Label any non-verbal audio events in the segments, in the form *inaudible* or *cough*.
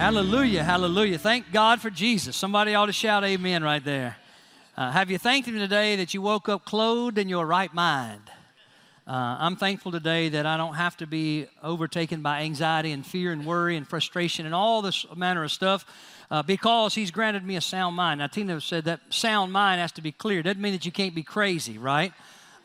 Hallelujah, hallelujah. Thank God for Jesus. Somebody ought to shout amen right there. Uh, have you thanked Him today that you woke up clothed in your right mind? Uh, I'm thankful today that I don't have to be overtaken by anxiety and fear and worry and frustration and all this manner of stuff uh, because He's granted me a sound mind. Now, Tina said that sound mind has to be clear. Doesn't mean that you can't be crazy, right?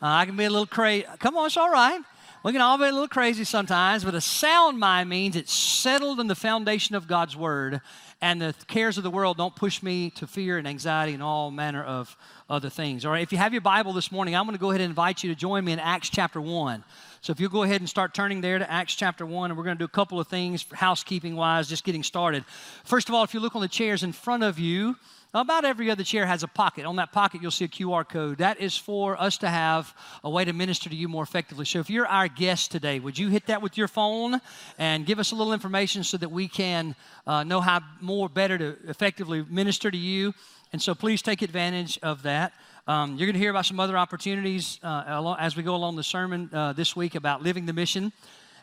Uh, I can be a little crazy. Come on, it's all right. We can all be a little crazy sometimes, but a sound mind means it's settled in the foundation of God's Word, and the cares of the world don't push me to fear and anxiety and all manner of other things. All right, if you have your Bible this morning, I'm going to go ahead and invite you to join me in Acts chapter 1. So if you'll go ahead and start turning there to Acts chapter 1, and we're going to do a couple of things housekeeping wise, just getting started. First of all, if you look on the chairs in front of you, about every other chair has a pocket. On that pocket, you'll see a QR code. That is for us to have a way to minister to you more effectively. So if you're our guest today, would you hit that with your phone and give us a little information so that we can uh, know how more better to effectively minister to you? And so please take advantage of that. Um, you're going to hear about some other opportunities uh, as we go along the sermon uh, this week about living the mission.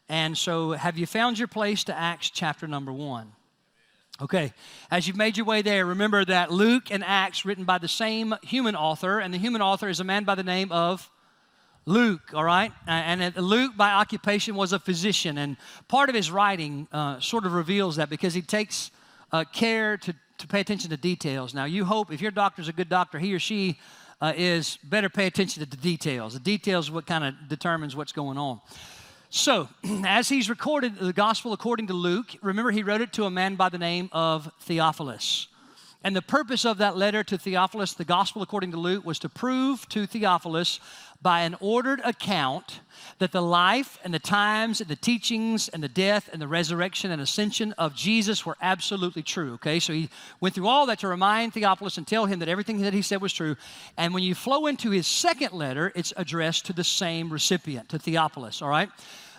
And so, have you found your place to Acts chapter number one? Okay, as you've made your way there, remember that Luke and Acts written by the same human author, and the human author is a man by the name of Luke, all right? And Luke, by occupation, was a physician, and part of his writing uh, sort of reveals that because he takes uh, care to, to pay attention to details. Now, you hope if your doctor's a good doctor, he or she uh, is better pay attention to the details. The details what kind of determines what's going on. So, *clears throat* as he's recorded the gospel according to Luke, remember he wrote it to a man by the name of Theophilus. And the purpose of that letter to Theophilus, the gospel according to Luke, was to prove to Theophilus by an ordered account that the life and the times and the teachings and the death and the resurrection and ascension of Jesus were absolutely true. Okay, so he went through all that to remind Theophilus and tell him that everything that he said was true. And when you flow into his second letter, it's addressed to the same recipient, to Theophilus, all right?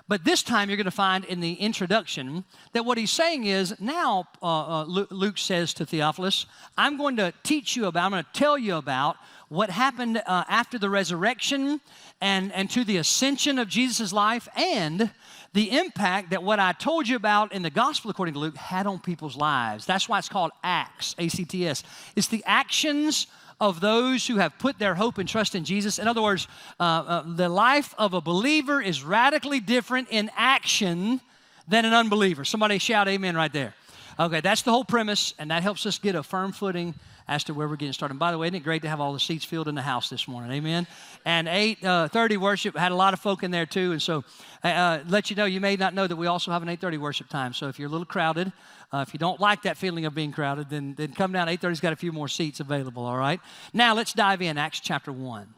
But this time you're going to find in the introduction that what he's saying is now, uh, uh, Luke says to Theophilus, I'm going to teach you about, I'm going to tell you about what happened uh, after the resurrection and, and to the ascension of Jesus' life and the impact that what I told you about in the gospel according to Luke had on people's lives. That's why it's called Acts, A C T S. It's the actions of those who have put their hope and trust in Jesus. In other words, uh, uh, the life of a believer is radically different in action than an unbeliever. Somebody shout amen right there. Okay, that's the whole premise, and that helps us get a firm footing as to where we're getting started. And by the way, isn't it great to have all the seats filled in the house this morning? Amen. And 8:30 uh, worship had a lot of folk in there too, and so uh, uh, let you know you may not know that we also have an 8:30 worship time. So if you're a little crowded, uh, if you don't like that feeling of being crowded, then, then come down. 8.30's got a few more seats available, all right? Now let's dive in, Acts chapter 1.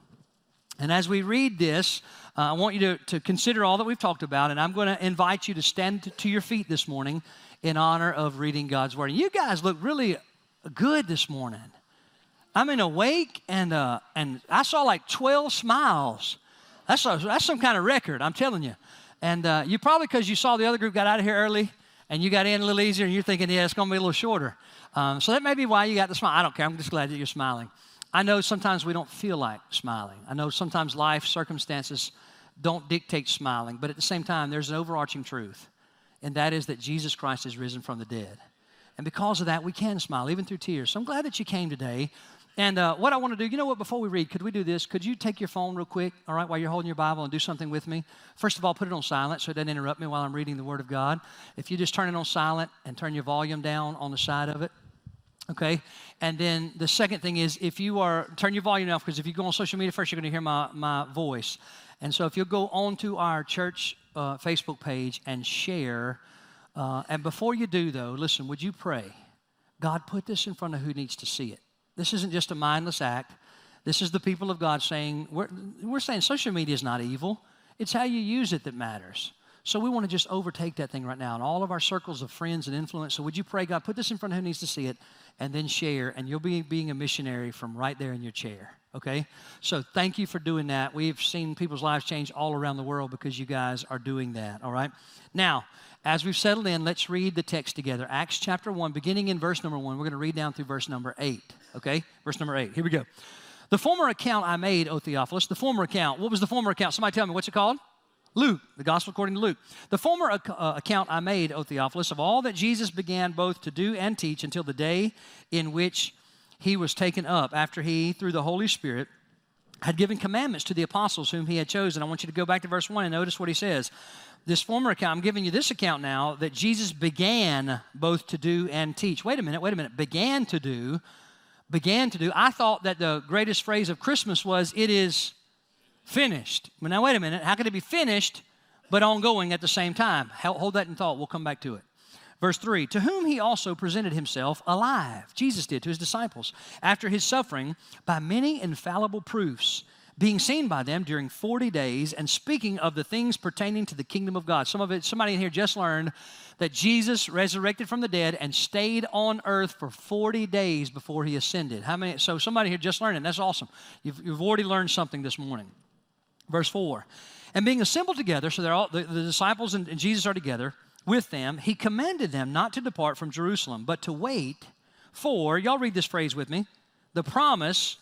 And as we read this, uh, I want you to, to consider all that we've talked about, and I'm going to invite you to stand to your feet this morning in honor of reading God's Word. And you guys look really good this morning. I mean, awake, and, uh, and I saw like 12 smiles. That's, a, that's some kind of record, I'm telling you. And uh, you probably, because you saw the other group got out of here early, and you got in a little easier and you're thinking, yeah, it's going to be a little shorter. Um, so that may be why you got the smile. I don't care. I'm just glad that you're smiling. I know sometimes we don't feel like smiling. I know sometimes life circumstances don't dictate smiling, but at the same time, there's an overarching truth, and that is that Jesus Christ is risen from the dead. And because of that, we can smile, even through tears. So I'm glad that you came today. And uh, what I want to do, you know what, before we read, could we do this? Could you take your phone real quick, all right, while you're holding your Bible and do something with me? First of all, put it on silent so it doesn't interrupt me while I'm reading the Word of God. If you just turn it on silent and turn your volume down on the side of it, okay? And then the second thing is if you are, turn your volume off because if you go on social media first, you're going to hear my, my voice. And so if you'll go on to our church uh, Facebook page and share, uh, and before you do, though, listen, would you pray? God, put this in front of who needs to see it. This isn't just a mindless act. This is the people of God saying, we're, we're saying social media is not evil. It's how you use it that matters. So we want to just overtake that thing right now in all of our circles of friends and influence. So would you pray, God, put this in front of who needs to see it and then share, and you'll be being a missionary from right there in your chair. Okay? So thank you for doing that. We've seen people's lives change all around the world because you guys are doing that. All right? Now, as we've settled in, let's read the text together. Acts chapter 1, beginning in verse number 1. We're going to read down through verse number 8. Okay? Verse number 8. Here we go. The former account I made, O Theophilus, the former account. What was the former account? Somebody tell me, what's it called? Luke, the gospel according to Luke. The former ac- uh, account I made, O Theophilus, of all that Jesus began both to do and teach until the day in which he was taken up, after he, through the Holy Spirit, had given commandments to the apostles whom he had chosen. I want you to go back to verse 1 and notice what he says. This former account, I'm giving you this account now that Jesus began both to do and teach. Wait a minute, wait a minute. Began to do, began to do. I thought that the greatest phrase of Christmas was, it is finished. But now, wait a minute. How could it be finished but ongoing at the same time? Hold that in thought. We'll come back to it. Verse 3 To whom he also presented himself alive, Jesus did to his disciples, after his suffering, by many infallible proofs, being seen by them during 40 days, and speaking of the things pertaining to the kingdom of God. Some of it, somebody in here just learned that Jesus resurrected from the dead and stayed on earth for 40 days before he ascended. How many? So somebody here just learned it. That's awesome. You've, you've already learned something this morning. Verse 4 And being assembled together, so they're all, the, the disciples and, and Jesus are together with them, he commanded them not to depart from Jerusalem, but to wait for, y'all read this phrase with me, the promise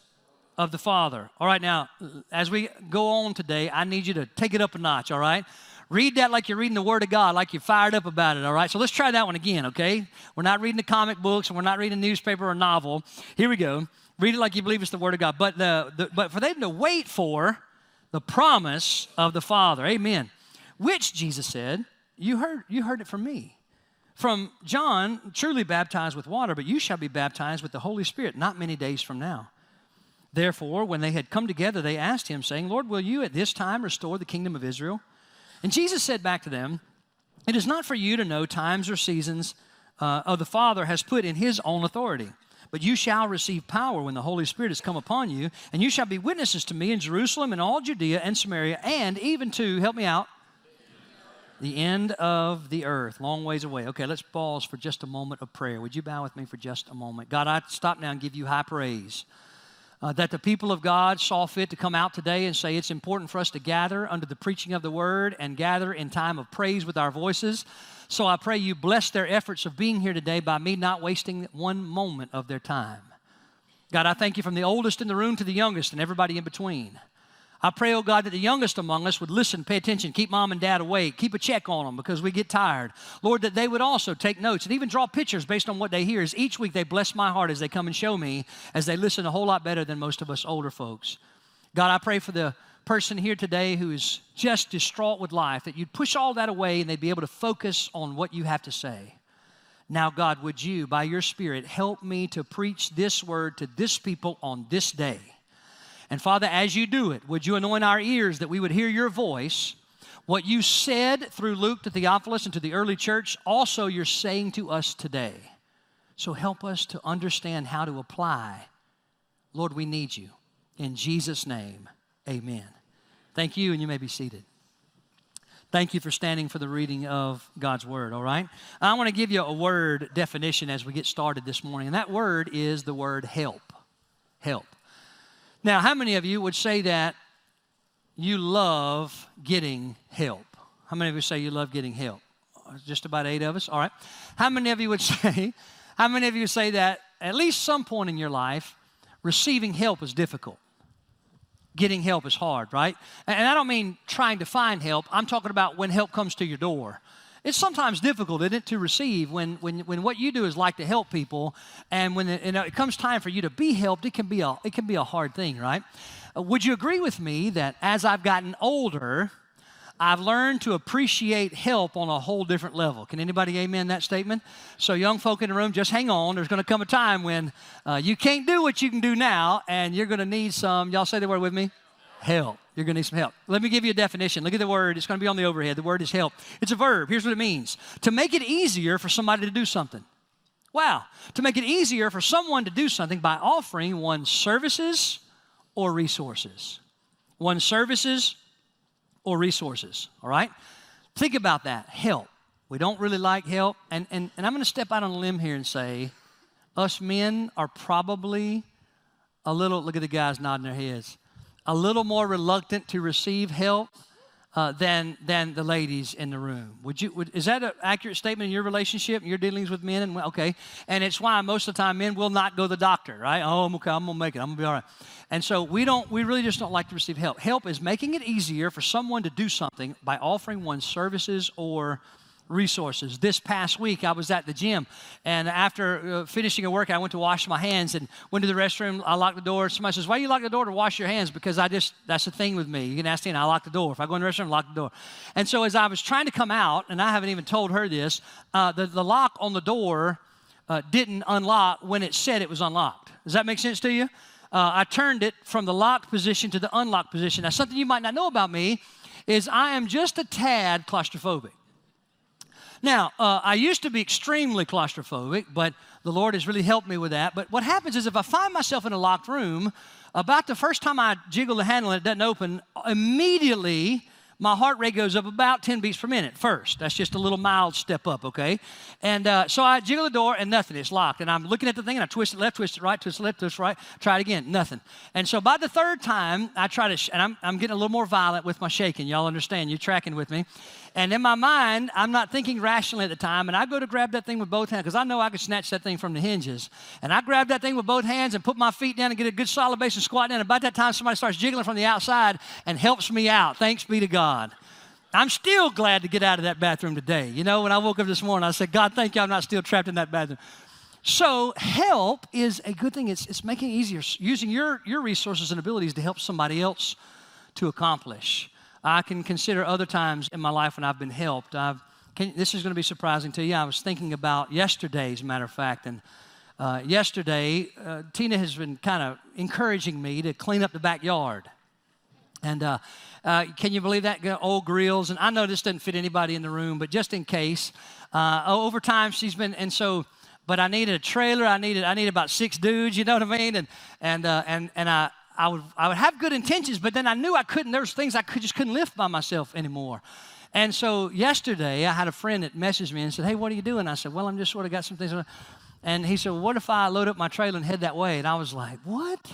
of the Father. All right, now, as we go on today, I need you to take it up a notch, all right? Read that like you're reading the Word of God, like you're fired up about it, all right? So let's try that one again, okay? We're not reading the comic books and we're not reading a newspaper or novel. Here we go. Read it like you believe it's the Word of God. But, the, the but for them to wait for the promise of the Father, amen, which Jesus said, you heard, you heard it from me. From John, truly baptized with water, but you shall be baptized with the Holy Spirit not many days from now. Therefore, when they had come together, they asked him, saying, Lord, will you at this time restore the kingdom of Israel? And Jesus said back to them, It is not for you to know times or seasons uh, of the Father has put in his own authority. But you shall receive power when the Holy Spirit has come upon you, and you shall be witnesses to me in Jerusalem and all Judea and Samaria, and even to, help me out, the end of the earth, long ways away. Okay, let's pause for just a moment of prayer. Would you bow with me for just a moment? God, I stop now and give you high praise. Uh, that the people of God saw fit to come out today and say it's important for us to gather under the preaching of the word and gather in time of praise with our voices. So I pray you bless their efforts of being here today by me not wasting one moment of their time. God, I thank you from the oldest in the room to the youngest and everybody in between. I pray, oh God, that the youngest among us would listen, pay attention, keep mom and dad awake, keep a check on them because we get tired. Lord, that they would also take notes and even draw pictures based on what they hear. As each week they bless my heart as they come and show me, as they listen a whole lot better than most of us older folks. God, I pray for the person here today who is just distraught with life, that you'd push all that away and they'd be able to focus on what you have to say. Now, God, would you, by your Spirit, help me to preach this word to this people on this day? And Father, as you do it, would you anoint our ears that we would hear your voice? What you said through Luke to Theophilus and to the early church, also you're saying to us today. So help us to understand how to apply. Lord, we need you. In Jesus' name, amen. Thank you, and you may be seated. Thank you for standing for the reading of God's Word, all right? I want to give you a word definition as we get started this morning, and that word is the word help. Help. Now, how many of you would say that you love getting help? How many of you say you love getting help? Just about eight of us. All right. How many of you would *laughs* say, how many of you say that at least some point in your life, receiving help is difficult? Getting help is hard, right? And I don't mean trying to find help. I'm talking about when help comes to your door it's sometimes difficult, isn't it, to receive when, when, when what you do is like to help people, and when it, it comes time for you to be helped, it can be a, it can be a hard thing, right? Uh, would you agree with me that as I've gotten older, I've learned to appreciate help on a whole different level. Can anybody amen that statement? So, young folk in the room, just hang on. There's going to come a time when uh, you can't do what you can do now, and you're going to need some, y'all say the word with me? Help. You're going to need some help. Let me give you a definition. Look at the word. It's going to be on the overhead. The word is help. It's a verb. Here's what it means to make it easier for somebody to do something. Wow. To make it easier for someone to do something by offering one's services or resources. One's services or resources. All right? Think about that. Help. We don't really like help. And, and, and I'm going to step out on a limb here and say, us men are probably a little, look at the guys nodding their heads a little more reluctant to receive help uh, than, than the ladies in the room. Would you, would, is that an accurate statement in your relationship and your dealings with men? And, okay. And it's why most of the time men will not go to the doctor, right? Oh, I'm okay. I'm to make it. I'm to be all right. And so we don't, we really just don't like to receive help. Help is making it easier for someone to do something by offering one services or resources. This past week, I was at the gym, and after uh, finishing a workout, I went to wash my hands and went to the restroom. I locked the door. Somebody says, "Why you lock the door to wash your hands?" Because I just that's the thing with me. You can ask me, and I lock the door. If I go in the restroom, I lock the door. And so as I was trying to come out, and I haven't even told her this, uh, the the lock on the door uh, didn't unlock when it said it was unlocked. Does that make sense to you? Uh, I turned it from the locked position to the unlocked position. Now, something you might not know about me is I am just a tad claustrophobic. Now, uh, I used to be extremely claustrophobic, but the Lord has really helped me with that. But what happens is if I find myself in a locked room, about the first time I jiggle the handle and it doesn't open, immediately my heart rate goes up about 10 beats per minute first. That's just a little mild step up, okay? And uh, so I jiggle the door and nothing, it's locked. And I'm looking at the thing and I twist it left, twist it right, twist it left, twist it right, try it again, nothing. And so by the third time, I try to, sh- and I'm, I'm getting a little more violent with my shaking. Y'all understand? You're tracking with me. And in my mind, I'm not thinking rationally at the time, and I go to grab that thing with both hands because I know I can snatch that thing from the hinges. And I grab that thing with both hands and put my feet down and get a good solid base and squat down. And about that time, somebody starts jiggling from the outside and helps me out. Thanks be to God. I'm still glad to get out of that bathroom today. You know, when I woke up this morning, I said, God, thank you, I'm not still trapped in that bathroom. So, help is a good thing. It's, it's making it easier, using your, your resources and abilities to help somebody else to accomplish. I can consider other times in my life when I've been helped. I've, can, this is going to be surprising to you. I was thinking about yesterday, as a matter of fact, and uh, yesterday, uh, Tina has been kind of encouraging me to clean up the backyard. And uh, uh, can you believe that? Old grills. And I know this doesn't fit anybody in the room, but just in case, uh, over time she's been, and so, but I needed a trailer. I needed, I needed about six dudes. You know what I mean? And and uh, and and I, I would, I would have good intentions, but then I knew I couldn't. There was things I could, just couldn't lift by myself anymore. And so yesterday, I had a friend that messaged me and said, "Hey, what are you doing?" I said, "Well, I'm just sort of got some things." And he said, well, "What if I load up my trailer and head that way?" And I was like, "What?"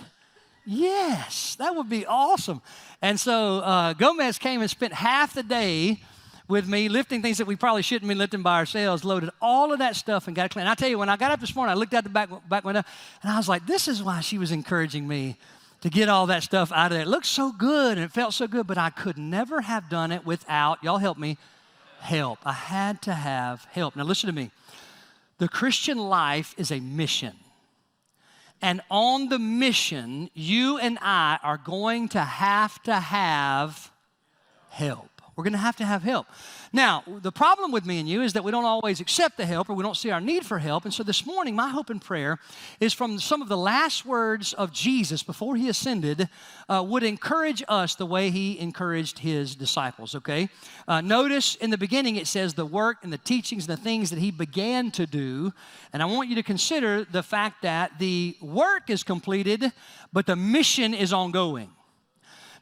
Yes, that would be awesome. And so uh, Gomez came and spent half the day with me, lifting things that we probably shouldn't be lifting by ourselves, loaded all of that stuff and got it clean. I tell you, when I got up this morning, I looked out the back, back window and I was like, this is why she was encouraging me to get all that stuff out of there. It looked so good and it felt so good, but I could never have done it without, y'all help me, help. I had to have help. Now, listen to me. The Christian life is a mission. And on the mission, you and I are going to have to have help. We're going to have to have help. Now, the problem with me and you is that we don't always accept the help or we don't see our need for help. And so this morning, my hope and prayer is from some of the last words of Jesus before he ascended, uh, would encourage us the way he encouraged his disciples, okay? Uh, notice in the beginning it says the work and the teachings and the things that he began to do. And I want you to consider the fact that the work is completed, but the mission is ongoing.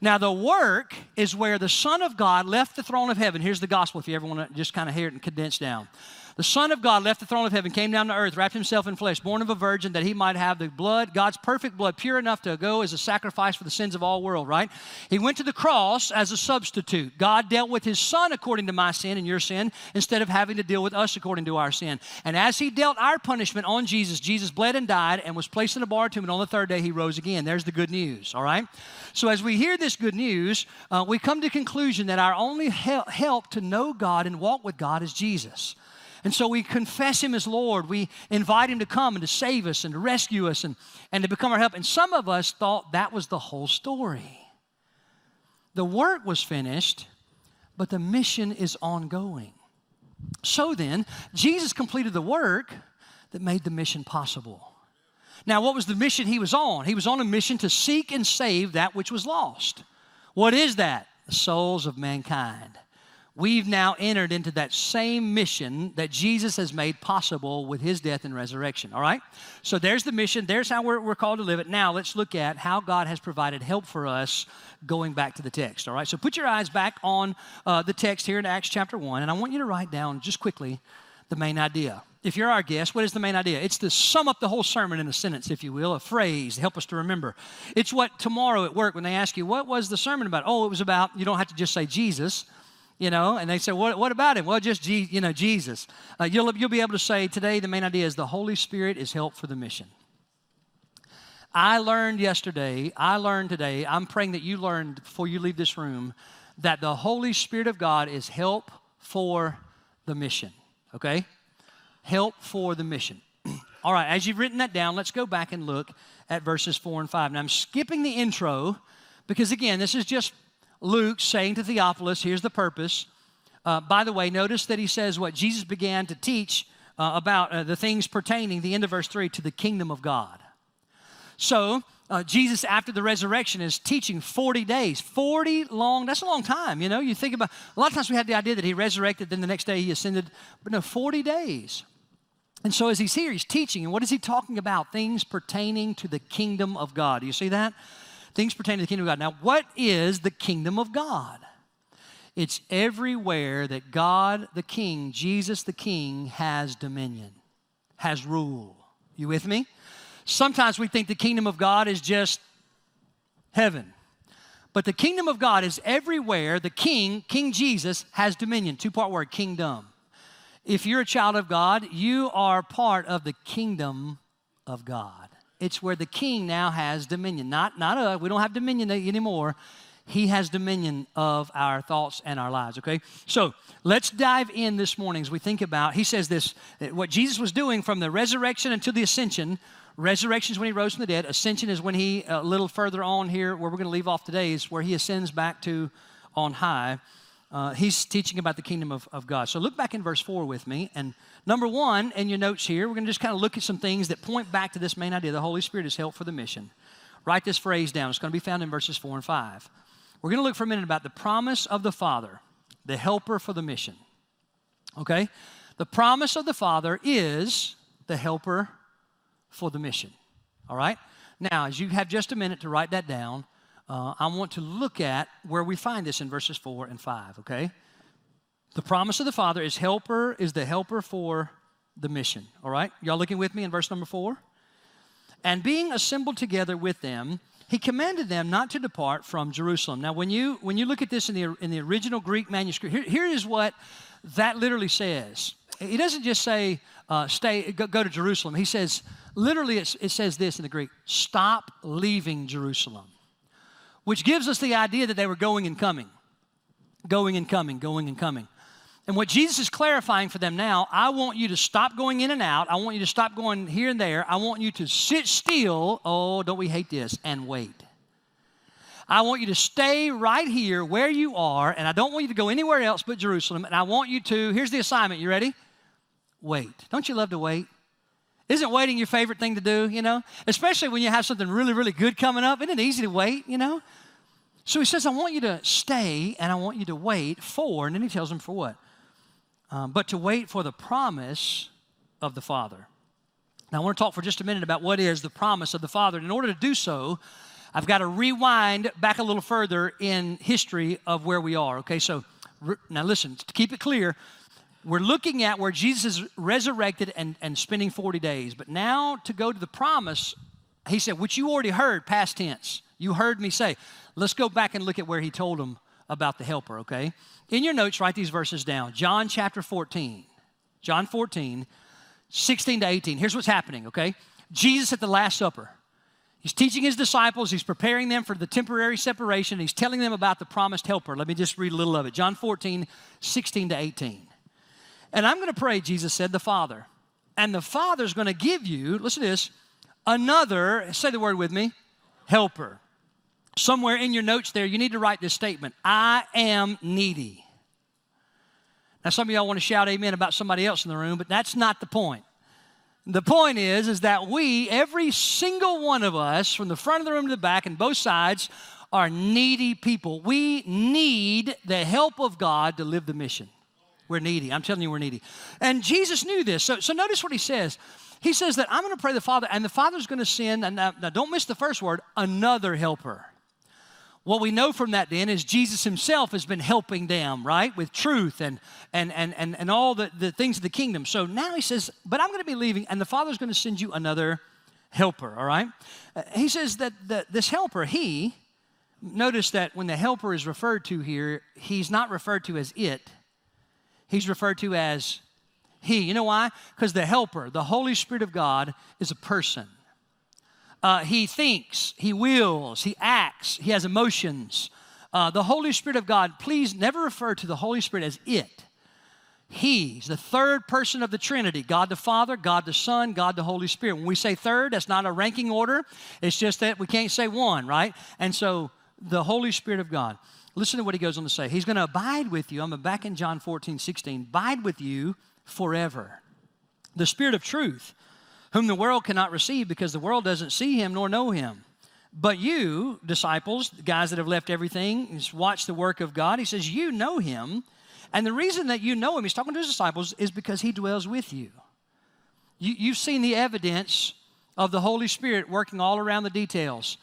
Now, the work is where the Son of God left the throne of heaven. Here's the gospel if you ever want to just kind of hear it and condense down. The Son of God left the throne of heaven, came down to earth, wrapped himself in flesh, born of a virgin, that he might have the blood, God's perfect blood, pure enough to go as a sacrifice for the sins of all world, right? He went to the cross as a substitute. God dealt with his Son according to my sin and your sin, instead of having to deal with us according to our sin. And as he dealt our punishment on Jesus, Jesus bled and died and was placed in a bar tomb, and on the third day he rose again. There's the good news, all right? So as we hear this good news, uh, we come to conclusion that our only help to know God and walk with God is Jesus. And so we confess Him as Lord. We invite Him to come and to save us and to rescue us and, and to become our help. And some of us thought that was the whole story. The work was finished, but the mission is ongoing. So then, Jesus completed the work that made the mission possible. Now, what was the mission he was on? He was on a mission to seek and save that which was lost. What is that? The souls of mankind we've now entered into that same mission that Jesus has made possible with his death and resurrection. All right? So there's the mission. There's how we're, we're called to live it. Now let's look at how God has provided help for us going back to the text. All right? So put your eyes back on uh, the text here in Acts chapter 1, and I want you to write down just quickly the main idea. if you're our guest, what is the main idea? It's to sum up the whole sermon in a sentence, if you will, a phrase to help us to remember. It's what tomorrow at work, when they ask you, what was the sermon about? Oh, it was about, you don't have to just say Jesus, you know, and they say, what, what about him? Well, just, G, you know, Jesus. Uh, you'll, you'll be able to say today the main idea is the Holy Spirit is help for the mission. I learned yesterday, I learned today, I'm praying that you learned before you leave this room that the Holy Spirit of God is help for the mission, okay? Help for the mission. *clears throat* All right, as you've written that down, let's go back and look at verses 4 and 5. Now, I'm skipping the intro because, again, this is just Luke saying to Theophilus, here's the purpose. Uh, by the way, notice that he says what Jesus began to teach uh, about uh, the things pertaining, the end of verse 3, to the kingdom of God. So, uh, Jesus, after the resurrection, is teaching 40 days. 40 long, that's a long time, you know. You think about, a lot of times we had the idea that he resurrected, then the next day he ascended, but no, 40 days. And so as he's here, he's teaching, and what is he talking about? Things pertaining to the kingdom of God. Do you see that? Things pertaining to the kingdom of God. Now, what is the kingdom of God? It's everywhere that God the King, Jesus the King, has dominion, has rule. You with me? Sometimes we think the kingdom of God is just heaven. But the kingdom of God is everywhere the king, King Jesus, has dominion. Two part word, kingdom. If you're a child of God, you are part of the kingdom of God. It's where the king now has dominion. Not, not us, we don't have dominion anymore. He has dominion of our thoughts and our lives, okay? So let's dive in this morning as we think about, he says this, what Jesus was doing from the resurrection until the ascension Resurrection is when he rose from the dead. Ascension is when he, a little further on here, where we're going to leave off today, is where he ascends back to on high. Uh, he's teaching about the kingdom of, of God. So look back in verse 4 with me. And number one, in your notes here, we're going to just kind of look at some things that point back to this main idea the Holy Spirit is help for the mission. Write this phrase down. It's going to be found in verses 4 and 5. We're going to look for a minute about the promise of the Father, the helper for the mission. Okay? The promise of the Father is the helper for the mission. All right? Now, as you have just a minute to write that down, uh, I want to look at where we find this in verses 4 and 5, okay? The promise of the Father is helper, is the helper for the mission. All right? Y'all looking with me in verse number 4? And being assembled together with them, he commanded them not to depart from Jerusalem. Now, when you when you look at this in the in the original Greek manuscript, here, here is what that literally says. He doesn't just say uh, stay go, go, to Jerusalem. He says literally it, it says this in the Greek: stop leaving Jerusalem, which gives us the idea that they were going and coming, going and coming, going and coming. And what Jesus is clarifying for them now, I want you to stop going in and out. I want you to stop going here and there. I want you to sit still. Oh, don't we hate this? And wait. I want you to stay right here where you are, and I don't want you to go anywhere else but Jerusalem. And I want you to, here's the assignment. You ready? Wait. Don't you love to wait? Isn't waiting your favorite thing to do, you know? Especially when you have something really, really good coming up. Isn't it easy to wait, you know? So he says, I want you to stay and I want you to wait for, and then he tells them for what? Um, but to wait for the promise of the Father. Now, I want to talk for just a minute about what is the promise of the Father. And in order to do so, I've got to rewind back a little further in history of where we are. Okay, so now listen, to keep it clear, we're looking at where Jesus is resurrected and, and spending 40 days. But now to go to the promise, he said, which you already heard, past tense. You heard me say. Let's go back and look at where he told them about the helper, okay? In your notes, write these verses down. John chapter 14. John 14, 16 to 18. Here's what's happening, okay? Jesus at the Last Supper. He's teaching his disciples, he's preparing them for the temporary separation, he's telling them about the promised helper. Let me just read a little of it. John 14, 16 to 18. And I'm going to pray, Jesus said, the Father. And the Father's going to give you, listen to this, another, say the word with me, helper somewhere in your notes there, you need to write this statement I am needy. Now, some of y'all want to shout amen about somebody else in the room, but that's not the point. The point is, is that we, every single one of us, from the front of the room to the back and both sides, are needy people. We need the help of God to live the mission. We're needy. I'm telling you, we're needy. And Jesus knew this. So, so notice what he says. He says that I'm going to pray the Father, and the Father's going to send, and now, now don't miss the first word, another helper. What we know from that then is Jesus himself has been helping them, right, with truth and, and, and, and, and all the, the things of the kingdom. So now he says, But I'm going to be leaving, and the Father's going to send you another helper, all right? Uh, he says that the, this helper, he, notice that when the helper is referred to here, he's not referred to as it, he's referred to as he. You know why? Because the helper, the Holy Spirit of God, is a person. Uh, he thinks, he wills, he acts, he has emotions. Uh, the Holy Spirit of God, please never refer to the Holy Spirit as it. He's the third person of the Trinity God the Father, God the Son, God the Holy Spirit. When we say third, that's not a ranking order. It's just that we can't say one, right? And so the Holy Spirit of God. Listen to what he goes on to say. He's going to abide with you. I'm back in John 14, 16. Abide with you forever. The Spirit of truth whom the world cannot receive because the world doesn't see him nor know him. But you, disciples, guys that have left everything, watch the work of God, he says, You know him. And the reason that you know him, he's talking to his disciples, is because he dwells with you. you you've seen the evidence of the Holy Spirit working all around the details.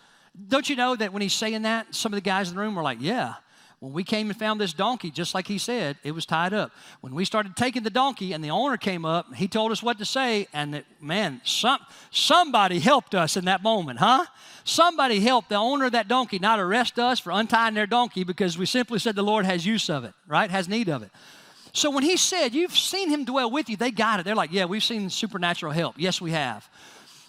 Don't you know that when he's saying that, some of the guys in the room were like, Yeah, when we came and found this donkey, just like he said, it was tied up. When we started taking the donkey and the owner came up, he told us what to say, and that, man, some, somebody helped us in that moment, huh? Somebody helped the owner of that donkey not arrest us for untying their donkey because we simply said the Lord has use of it, right? Has need of it. So when he said, You've seen him dwell with you, they got it. They're like, Yeah, we've seen supernatural help. Yes, we have.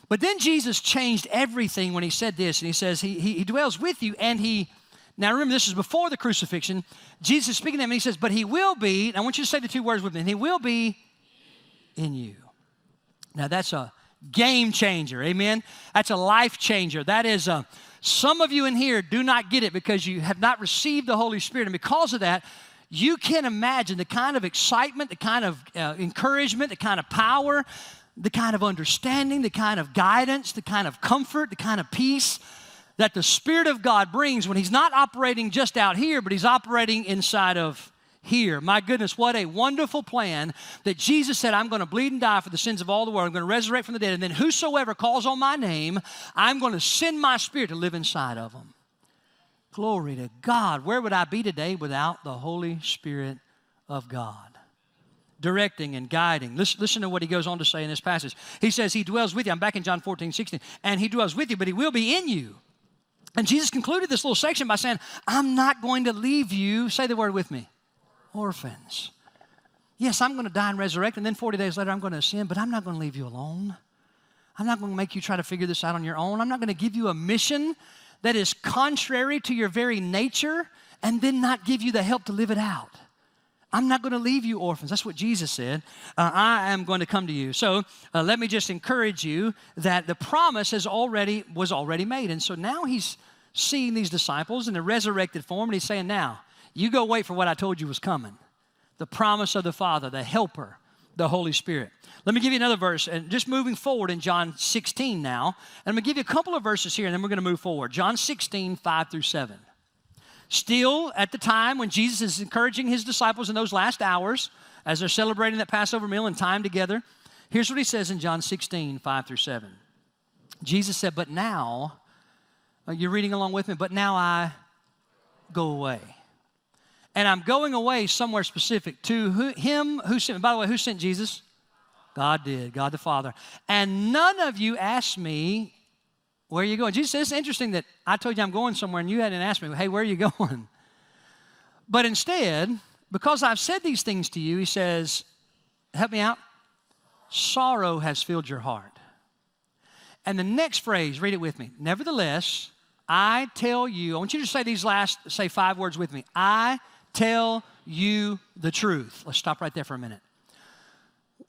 But then Jesus changed everything when he said this, and he says, He, he, he dwells with you and he now remember, this is before the crucifixion. Jesus is speaking to them and he says, But he will be, I want you to say the two words with me, he will be in you. Now that's a game changer, amen? That's a life changer. That is a, some of you in here do not get it because you have not received the Holy Spirit. And because of that, you can imagine the kind of excitement, the kind of uh, encouragement, the kind of power, the kind of understanding, the kind of guidance, the kind of comfort, the kind of peace that the Spirit of God brings when He's not operating just out here, but He's operating inside of here. My goodness, what a wonderful plan that Jesus said, I'm going to bleed and die for the sins of all the world. I'm going to resurrect from the dead. And then whosoever calls on my name, I'm going to send my spirit to live inside of them. Glory to God. Where would I be today without the Holy Spirit of God? Directing and guiding. Listen, listen to what he goes on to say in this passage. He says, He dwells with you. I'm back in John 14, 16. And He dwells with you, but He will be in you. And Jesus concluded this little section by saying, I'm not going to leave you, say the word with me, orphans. Yes, I'm going to die and resurrect, and then 40 days later I'm going to ascend, but I'm not going to leave you alone. I'm not going to make you try to figure this out on your own. I'm not going to give you a mission that is contrary to your very nature and then not give you the help to live it out. I'm not going to leave you orphans. That's what Jesus said. Uh, I am going to come to you. So uh, let me just encourage you that the promise has already was already made, and so now he's seeing these disciples in the resurrected form, and he's saying, Now, you go wait for what I told you was coming the promise of the Father, the helper, the Holy Spirit. Let me give you another verse, and just moving forward in John 16 now, and I'm going to give you a couple of verses here, and then we're going to move forward. John 16, 5 through 7. Still, at the time when Jesus is encouraging his disciples in those last hours, as they're celebrating that Passover meal and time together, here's what he says in John 16, 5 through 7. Jesus said, But now, Uh, you're reading along with me, but now I go away. And I'm going away somewhere specific to who, him who sent, by the way, who sent Jesus? God did, God the Father. And none of you asked me, Where are you going? Jesus said, It's interesting that I told you I'm going somewhere and you hadn't asked me, Hey, where are you *laughs* going? But instead, because I've said these things to you, he says, Help me out. Sorrow has filled your heart. And the next phrase, read it with me. Nevertheless, I tell you, I want you to say these last, say five words with me. I tell you the truth. Let's stop right there for a minute.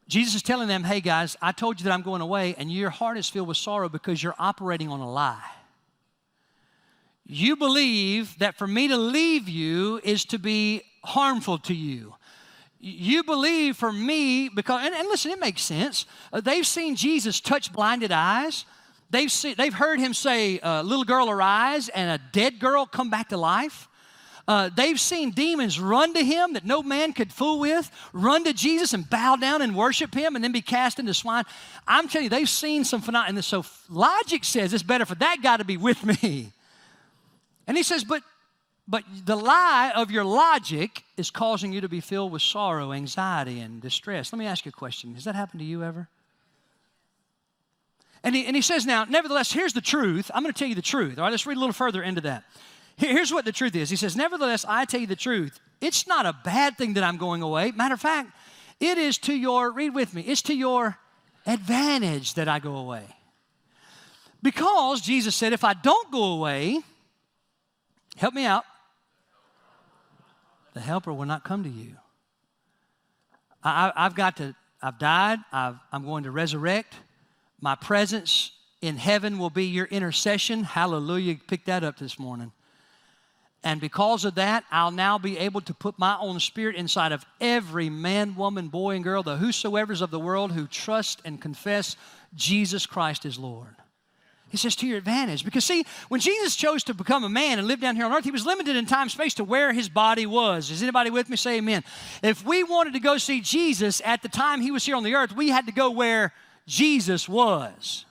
Jesus is telling them, hey guys, I told you that I'm going away, and your heart is filled with sorrow because you're operating on a lie. You believe that for me to leave you is to be harmful to you. You believe for me, because, and, and listen, it makes sense. Uh, they've seen Jesus touch blinded eyes. They've, see, they've heard him say, uh, Little girl, arise, and a dead girl come back to life. Uh, they've seen demons run to him that no man could fool with, run to Jesus and bow down and worship him and then be cast into swine. I'm telling you, they've seen some phenomena. So logic says it's better for that guy to be with me. And he says, But but the lie of your logic is causing you to be filled with sorrow, anxiety, and distress. Let me ask you a question Has that happened to you ever? And he, and he says, Now, nevertheless, here's the truth. I'm going to tell you the truth. All right, let's read a little further into that. Here's what the truth is He says, Nevertheless, I tell you the truth. It's not a bad thing that I'm going away. Matter of fact, it is to your, read with me, it's to your advantage that I go away. Because Jesus said, if I don't go away, help me out, the helper will not come to you. I, have got to, I've died, i am going to resurrect. My presence in heaven will be your intercession. Hallelujah. Pick that up this morning. And because of that, I'll now be able to put my own spirit inside of every man, woman, boy, and girl, the whosoever's of the world who trust and confess Jesus Christ is Lord. He says to your advantage. Because, see, when Jesus chose to become a man and live down here on earth, he was limited in time space to where his body was. Is anybody with me? Say amen. If we wanted to go see Jesus at the time he was here on the earth, we had to go where Jesus was.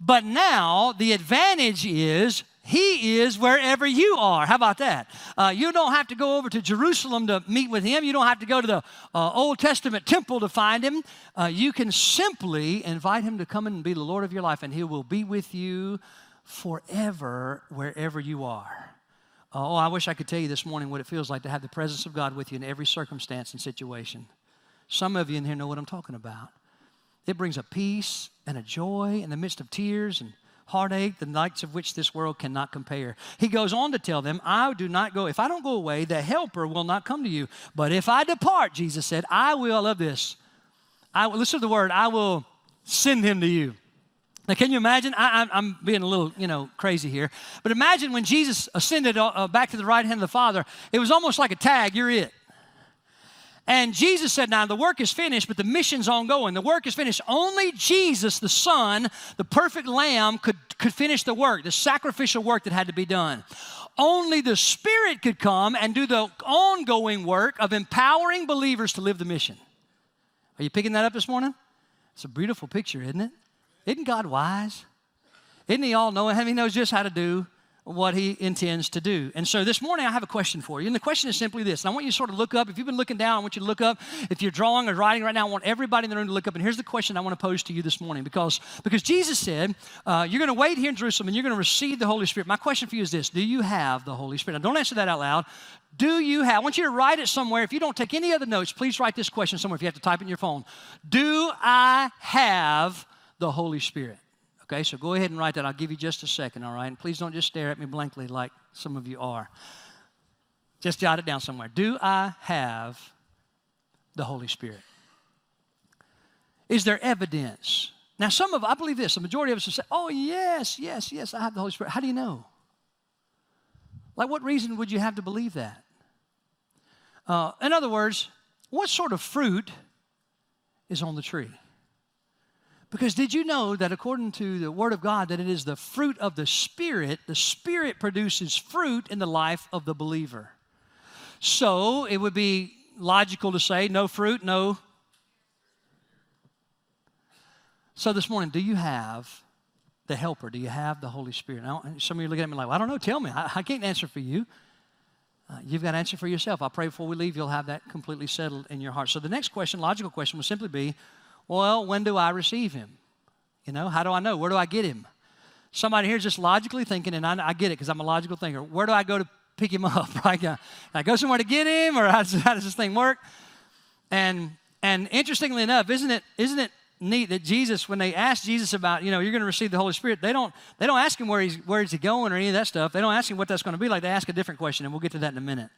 But now, the advantage is he is wherever you are. How about that? Uh, you don't have to go over to Jerusalem to meet with Him. You don't have to go to the uh, Old Testament temple to find Him. Uh, you can simply invite Him to come and be the Lord of your life, and He will be with you forever wherever you are. Oh, I wish I could tell you this morning what it feels like to have the presence of God with you in every circumstance and situation. Some of you in here know what I'm talking about. It brings a peace and a joy in the midst of tears and heartache, the nights of which this world cannot compare. He goes on to tell them, I do not go, if I don't go away, the helper will not come to you. But if I depart, Jesus said, I will, I love this. I listen to the word, I will send him to you. Now, can you imagine? I, am being a little, you know, crazy here. But imagine when Jesus ascended uh, back to the right hand of the Father, it was almost like a tag, you're it. And Jesus said, Now the work is finished, but the mission's ongoing. The work is finished. Only Jesus, the Son, the perfect Lamb, could, could finish the work, the sacrificial work that had to be done. Only the Spirit could come and do the ongoing work of empowering believers to live the mission. Are you picking that up this morning? It's a beautiful picture, isn't it? Isn't God wise? Isn't He all knowing? He knows just how to do what he intends to do. And so this morning I have a question for you. And the question is simply this. And I want you to sort of look up. If you've been looking down, I want you to look up. If you're drawing or writing right now, I want everybody in the room to look up. And here's the question I want to pose to you this morning. Because, because Jesus said, uh, you're going to wait here in Jerusalem and you're going to receive the Holy Spirit. My question for you is this Do you have the Holy Spirit? Now, don't answer that out loud. Do you have, I want you to write it somewhere. If you don't take any other notes, please write this question somewhere if you have to type it in your phone. Do I have the Holy Spirit? Okay, so go ahead and write that. I'll give you just a second, all right? And please don't just stare at me blankly like some of you are. Just jot it down somewhere. Do I have the Holy Spirit? Is there evidence? Now, some of I believe this, the majority of us will say, Oh, yes, yes, yes, I have the Holy Spirit. How do you know? Like, what reason would you have to believe that? Uh, in other words, what sort of fruit is on the tree? Because did you know that according to the Word of God, that it is the fruit of the Spirit, the Spirit produces fruit in the life of the believer. So it would be logical to say, no fruit, no. So this morning, do you have the helper? Do you have the Holy Spirit? Now, some of you are looking at me like, well, I don't know, tell me. I, I can't answer for you. Uh, you've got to answer for yourself. I pray before we leave, you'll have that completely settled in your heart. So the next question, logical question, will simply be well, when do I receive him? You know, how do I know? Where do I get him? Somebody here is just logically thinking, and I, I get it because I'm a logical thinker. Where do I go to pick him *laughs* up? Right? Can I go somewhere to get him, or *laughs* how does, how does this thing work? And and interestingly enough, isn't it isn't it neat that Jesus, when they ask Jesus about, you know, you're going to receive the Holy Spirit, they don't they don't ask him where he's where is he going or any of that stuff. They don't ask him what that's going to be like. They ask a different question, and we'll get to that in a minute.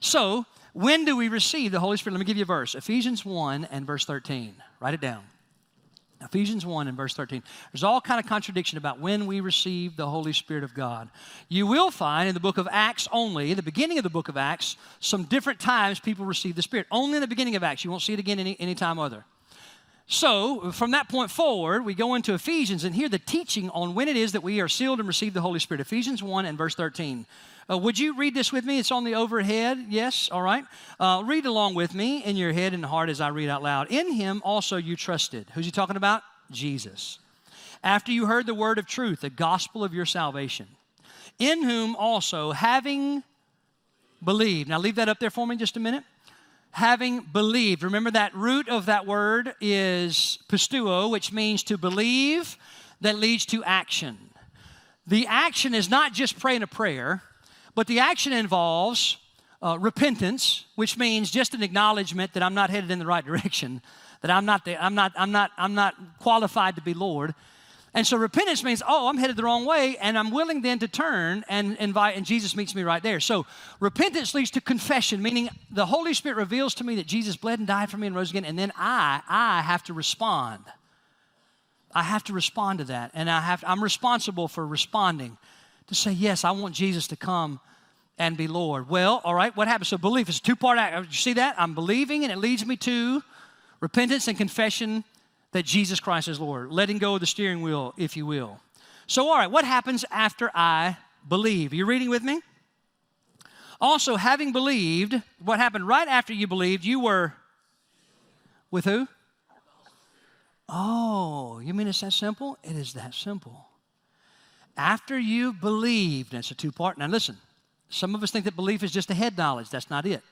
So, when do we receive the Holy Spirit? Let me give you a verse. Ephesians 1 and verse 13. Write it down. Ephesians 1 and verse 13. There's all kind of contradiction about when we receive the Holy Spirit of God. You will find in the book of Acts only, the beginning of the book of Acts, some different times people receive the Spirit. Only in the beginning of Acts. You won't see it again any, any time other. So, from that point forward, we go into Ephesians and hear the teaching on when it is that we are sealed and receive the Holy Spirit. Ephesians 1 and verse 13. Uh, would you read this with me? It's on the overhead. Yes, all right. Uh, read along with me in your head and heart as I read out loud. In him also you trusted. Who's he talking about? Jesus. After you heard the word of truth, the gospel of your salvation, in whom also, having believed. Now, leave that up there for me just a minute. Having believed. Remember that root of that word is pisteuo, which means to believe that leads to action. The action is not just praying a prayer, but the action involves uh, repentance, which means just an acknowledgement that I'm not headed in the right *laughs* direction, that I'm not, the, I'm not, I'm not, I'm not qualified to be Lord. And so repentance means, oh, I'm headed the wrong way, and I'm willing then to turn and invite, and Jesus meets me right there. So repentance leads to confession, meaning the Holy Spirit reveals to me that Jesus bled and died for me and rose again, and then I, I have to respond. I have to respond to that, and I have, I'm responsible for responding to say, yes, I want Jesus to come and be Lord. Well, all right, what happens? So belief is a two-part act. You see that? I'm believing, and it leads me to repentance and confession that Jesus Christ is Lord, letting go of the steering wheel, if you will. So, all right, what happens after I believe? Are you reading with me? Also, having believed, what happened right after you believed, you were with who? Oh, you mean it's that simple? It is that simple. After you believed, it's a two part. Now, listen, some of us think that belief is just a head knowledge. That's not it.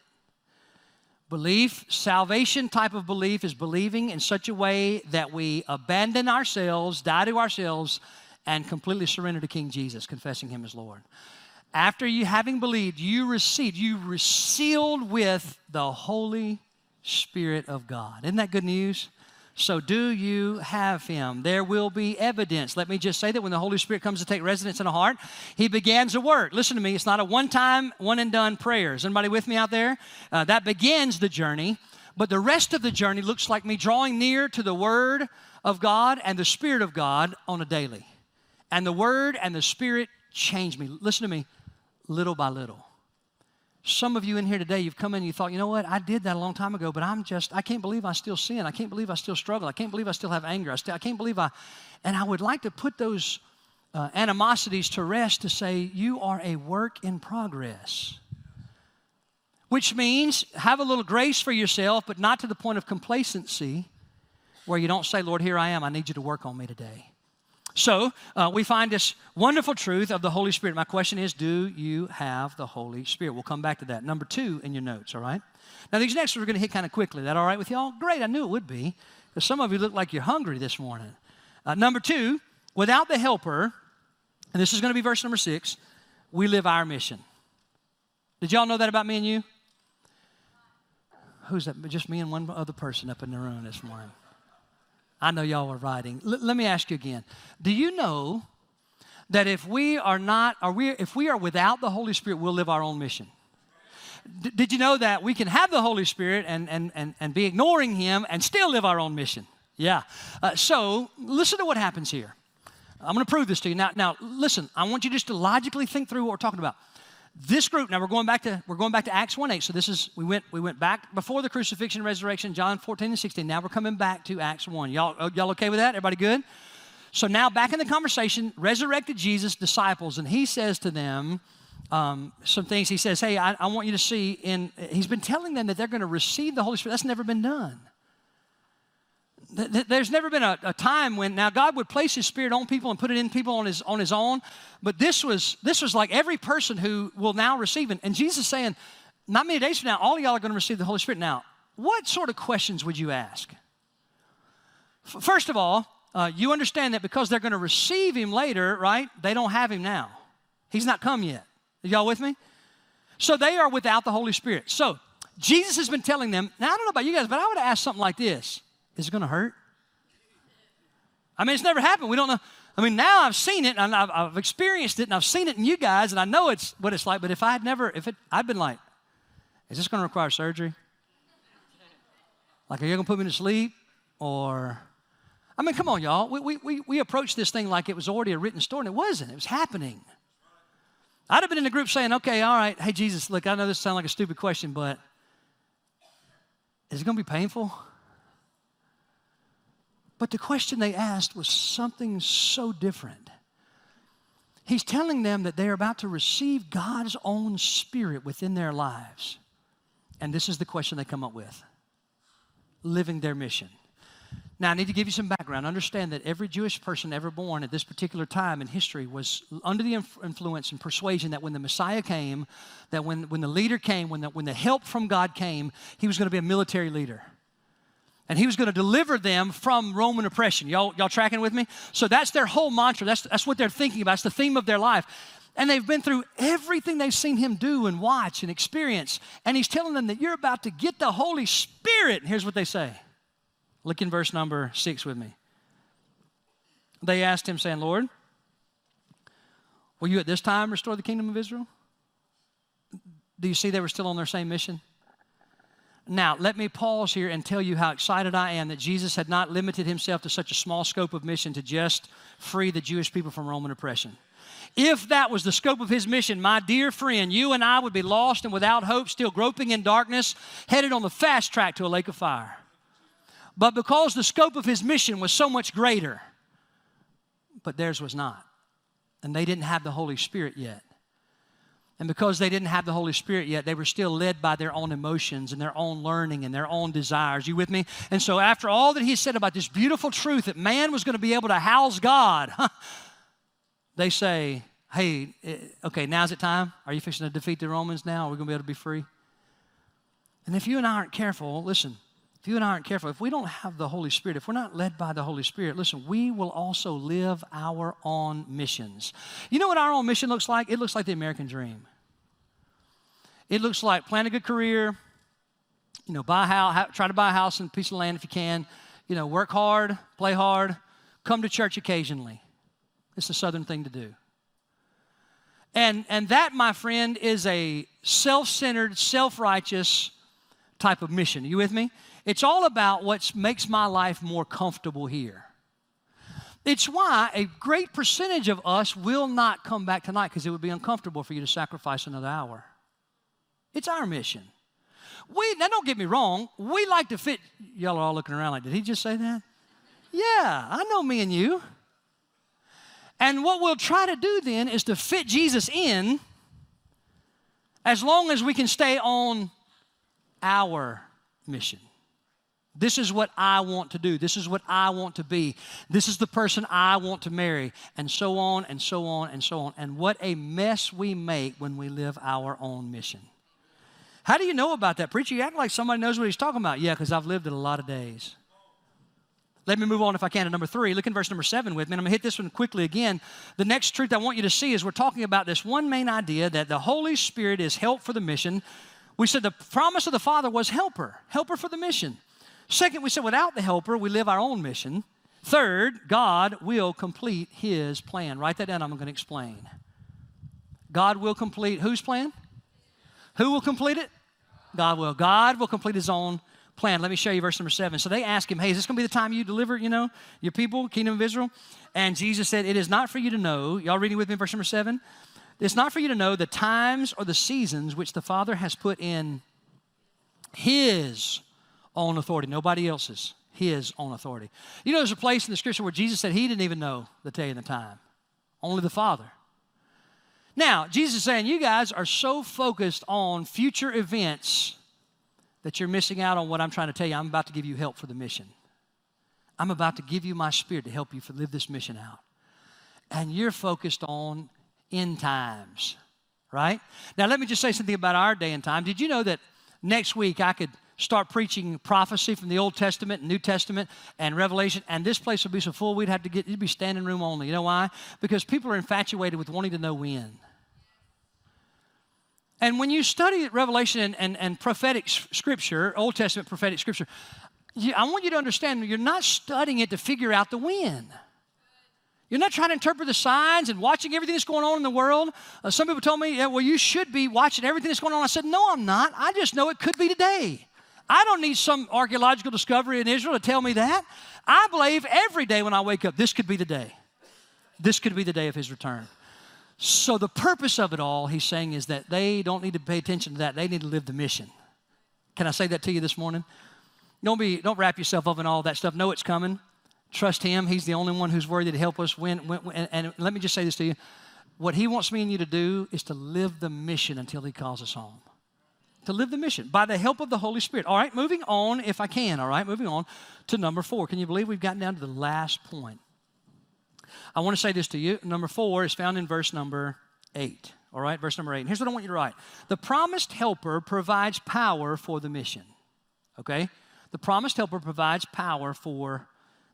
Belief, salvation type of belief, is believing in such a way that we abandon ourselves, die to ourselves, and completely surrender to King Jesus, confessing Him as Lord. After you having believed, you received, you were sealed with the Holy Spirit of God. Isn't that good news? So, do you have him? There will be evidence. Let me just say that when the Holy Spirit comes to take residence in a heart, he begins a work. Listen to me, it's not a one time, one and done prayer. Is anybody with me out there? Uh, that begins the journey, but the rest of the journey looks like me drawing near to the Word of God and the Spirit of God on a daily. And the Word and the Spirit change me. Listen to me, little by little. Some of you in here today, you've come in and you thought, you know what, I did that a long time ago, but I'm just, I can't believe I still sin. I can't believe I still struggle. I can't believe I still have anger. I, still, I can't believe I, and I would like to put those uh, animosities to rest to say, you are a work in progress. Which means have a little grace for yourself, but not to the point of complacency where you don't say, Lord, here I am. I need you to work on me today. So uh, we find this wonderful truth of the Holy Spirit. My question is do you have the Holy Spirit? We'll come back to that. Number two in your notes, all right? Now, these next ones we're going to hit kind of quickly. That all right with y'all? Great, I knew it would be. Because some of you look like you're hungry this morning. Uh, number two, without the helper, and this is going to be verse number six, we live our mission. Did y'all know that about me and you? Who's that? Just me and one other person up in the room this morning. I know y'all were writing. L- let me ask you again. Do you know that if we are not, are we, if we are without the Holy Spirit, we'll live our own mission? D- did you know that we can have the Holy Spirit and, and, and, and be ignoring Him and still live our own mission? Yeah. Uh, so listen to what happens here. I'm going to prove this to you. Now, now, listen, I want you just to logically think through what we're talking about this group now we're going back to we're going back to acts 1 8 so this is we went we went back before the crucifixion resurrection john 14 and 16 now we're coming back to acts 1 y'all uh, y'all okay with that? Everybody good? So now back in the conversation resurrected jesus disciples and he says to them um, some things. He says hey I, I want you to see in he's been telling them that they're going to receive the holy spirit. That's never been done there's never been a, a, time when now God would place His Spirit on people and put it in people on His on His own, but this was this was like every person who will now receive it. And Jesus saying, not many days from now, all y'all are going to receive the Holy Spirit. Now, what sort of questions would you ask? F- first of all, uh, you understand that because they're going to receive Him later, right? They don't have Him now. He's not come yet. Are y'all with me? So they are without the Holy Spirit. So Jesus has been telling them. Now I don't know about you guys, but I would ask something like this is it going to hurt? I mean, it's never happened. We don't know. I mean, now I've seen it and I've, I've, experienced it and I've seen it in you guys and I know it's what it's like. But if I had never, if it, I'd been like, is this going to require surgery? Like, are you going to put me to sleep? Or, I mean, come on, y'all. We, we, we, we approached this thing like it was already a written story and it wasn't. It was happening. I'd have been in the group saying, okay, all right, hey, Jesus, look, I know this sounds like a stupid question, but is it going to be painful? But the question they asked was something so different. He's telling them that they're about to receive God's own spirit within their lives. And this is the question they come up with living their mission. Now, I need to give you some background. Understand that every Jewish person ever born at this particular time in history was under the influence and persuasion that when the Messiah came, that when, when the leader came, when the, when the help from God came, he was going to be a military leader. And he was going to deliver them from Roman oppression. Y'all, y'all tracking with me? So that's their whole mantra. That's, that's what they're thinking about. It's the theme of their life. And they've been through everything they've seen him do and watch and experience. And he's telling them that you're about to get the Holy Spirit. And here's what they say Look in verse number six with me. They asked him, saying, Lord, will you at this time restore the kingdom of Israel? Do you see they were still on their same mission? Now, let me pause here and tell you how excited I am that Jesus had not limited himself to such a small scope of mission to just free the Jewish people from Roman oppression. If that was the scope of his mission, my dear friend, you and I would be lost and without hope, still groping in darkness, headed on the fast track to a lake of fire. But because the scope of his mission was so much greater, but theirs was not. And they didn't have the Holy Spirit yet. And because they didn't have the Holy Spirit yet, they were still led by their own emotions and their own learning and their own desires. You with me? And so, after all that he said about this beautiful truth that man was going to be able to house God, *laughs* they say, Hey, eh, okay, now's it time? Are you fixing to defeat the Romans now? Are we going to be able to be free? And if you and I aren't careful, listen, if you and I aren't careful, if we don't have the Holy Spirit, if we're not led by the Holy Spirit, listen, we will also live our own missions. You know what our own mission looks like? It looks like the American dream. It looks like plan a good career, you know, buy a house, try to buy a house and a piece of land if you can, you know, work hard, play hard, come to church occasionally. It's a southern thing to do. And, and that, my friend, is a self centered, self righteous type of mission. Are you with me? It's all about what makes my life more comfortable here. It's why a great percentage of us will not come back tonight because it would be uncomfortable for you to sacrifice another hour. It's our mission. We now don't get me wrong, we like to fit y'all are all looking around like, did he just say that? Yeah, I know me and you. And what we'll try to do then is to fit Jesus in as long as we can stay on our mission. This is what I want to do. This is what I want to be. This is the person I want to marry, and so on and so on and so on. And what a mess we make when we live our own mission. How do you know about that? Preacher, you act like somebody knows what he's talking about. Yeah, because I've lived it a lot of days. Let me move on, if I can, to number three. Look in verse number seven with me. And I'm going to hit this one quickly again. The next truth I want you to see is we're talking about this one main idea that the Holy Spirit is help for the mission. We said the promise of the Father was helper, helper for the mission. Second, we said without the helper, we live our own mission. Third, God will complete his plan. Write that down, I'm going to explain. God will complete whose plan? Who will complete it? God will. God will complete his own plan. Let me show you verse number seven. So they ask him, Hey, is this going to be the time you deliver, you know, your people, kingdom of Israel? And Jesus said, It is not for you to know. Y'all reading with me, verse number seven? It's not for you to know the times or the seasons which the Father has put in his own authority, nobody else's, his own authority. You know, there's a place in the scripture where Jesus said he didn't even know the day and the time, only the Father. Now, Jesus is saying, You guys are so focused on future events that you're missing out on what I'm trying to tell you. I'm about to give you help for the mission. I'm about to give you my spirit to help you for live this mission out. And you're focused on end times, right? Now, let me just say something about our day and time. Did you know that next week I could start preaching prophecy from the Old Testament and New Testament and Revelation, and this place would be so full we'd have to get it'd be standing room only. You know why? Because people are infatuated with wanting to know when. And when you study Revelation and, and, and prophetic scripture, Old Testament prophetic scripture, you, I want you to understand you're not studying it to figure out the when. You're not trying to interpret the signs and watching everything that's going on in the world. Uh, some people told me, yeah, well, you should be watching everything that's going on. I said, no, I'm not. I just know it could be today. I don't need some archaeological discovery in Israel to tell me that. I believe every day when I wake up, this could be the day. This could be the day of his return. So, the purpose of it all, he's saying, is that they don't need to pay attention to that. They need to live the mission. Can I say that to you this morning? Don't, be, don't wrap yourself up in all that stuff. Know it's coming. Trust him. He's the only one who's worthy to help us win. win, win. And, and let me just say this to you. What he wants me and you to do is to live the mission until he calls us home to live the mission by the help of the Holy Spirit. All right, moving on, if I can, all right, moving on to number four. Can you believe we've gotten down to the last point? I want to say this to you. Number four is found in verse number eight. All right, verse number eight. And here's what I want you to write The promised helper provides power for the mission. Okay? The promised helper provides power for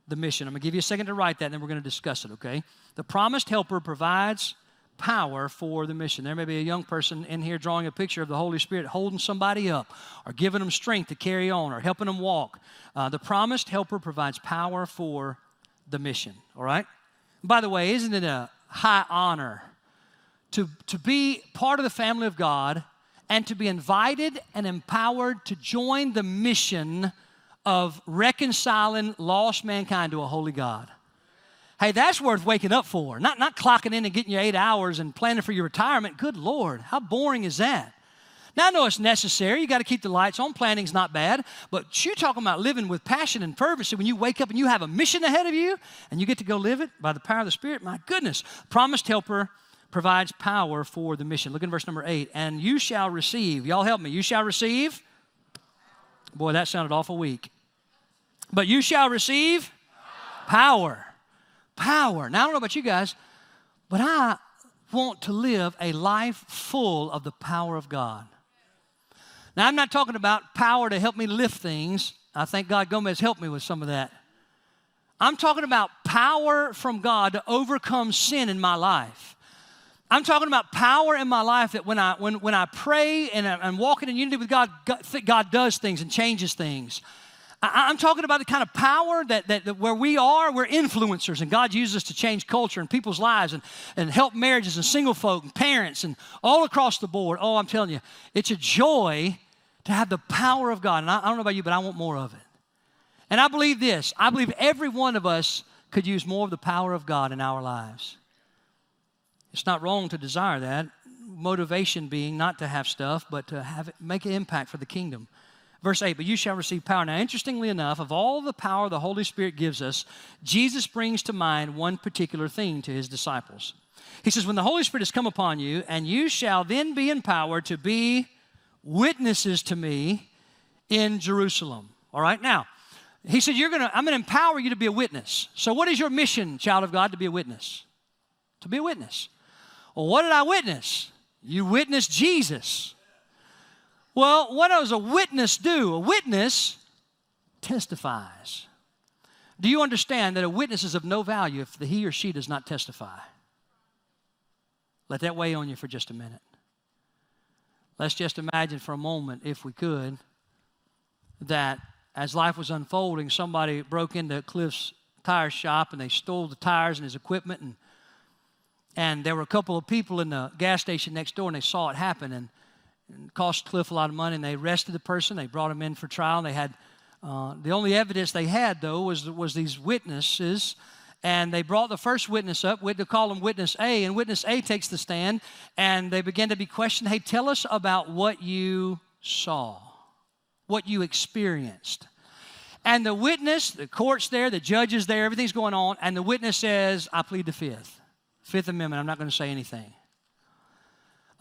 the mission. I'm going to give you a second to write that, and then we're going to discuss it, okay? The promised helper provides power for the mission. There may be a young person in here drawing a picture of the Holy Spirit holding somebody up or giving them strength to carry on or helping them walk. Uh, the promised helper provides power for the mission, all right? By the way, isn't it a high honor to, to be part of the family of God and to be invited and empowered to join the mission of reconciling lost mankind to a holy God. Hey, that's worth waking up for. Not, not clocking in and getting your eight hours and planning for your retirement. Good Lord, how boring is that? Now, I know it's necessary. You got to keep the lights on. Planning's not bad. But you're talking about living with passion and fervency when you wake up and you have a mission ahead of you and you get to go live it by the power of the Spirit. My goodness. Promised helper provides power for the mission. Look in verse number eight. And you shall receive. Y'all help me. You shall receive. Boy, that sounded awful weak. But you shall receive power. Power. Now, I don't know about you guys, but I want to live a life full of the power of God. Now, I'm not talking about power to help me lift things. I think God Gomez helped me with some of that. I'm talking about power from God to overcome sin in my life. I'm talking about power in my life that when I, when, when I pray and I'm walking in unity with God, God, God does things and changes things. I, am talking about the kind of power that, that, that, where we are, we're influencers, and God uses us to change culture and people's lives and, and help marriages and single folk and parents and all across the board. Oh, I'm telling you, it's a joy to have the power of God. And I, I don't know about you, but I want more of it. And I believe this I believe every one of us could use more of the power of God in our lives. It's not wrong to desire that. Motivation being not to have stuff, but to have it, make an impact for the kingdom. Verse 8, but you shall receive power. Now, interestingly enough, of all the power the Holy Spirit gives us, Jesus brings to mind one particular thing to his disciples. He says, When the Holy Spirit has come upon you, and you shall then be empowered to be witnesses to me in Jerusalem. All right, now, he said, You're gonna, I'm gonna empower you to be a witness. So, what is your mission, child of God, to be a witness? To be a witness. Well, what did I witness? You witnessed Jesus. Well, what does a witness do? A witness testifies. Do you understand that a witness is of no value if the he or she does not testify? Let that weigh on you for just a minute. Let's just imagine for a moment, if we could, that as life was unfolding, somebody broke into Cliff's tire shop and they stole the tires and his equipment and and there were a couple of people in the gas station next door and they saw it happen and and cost Cliff a lot of money. And they arrested the person. They brought him in for trial. And they had uh, the only evidence they had though was was these witnesses. And they brought the first witness up. We had to call him Witness A. And Witness A takes the stand. And they begin to be questioned. Hey, tell us about what you saw, what you experienced. And the witness, the court's there, the judge is there, everything's going on. And the witness says, I plead the fifth. Fifth Amendment, I'm not going to say anything.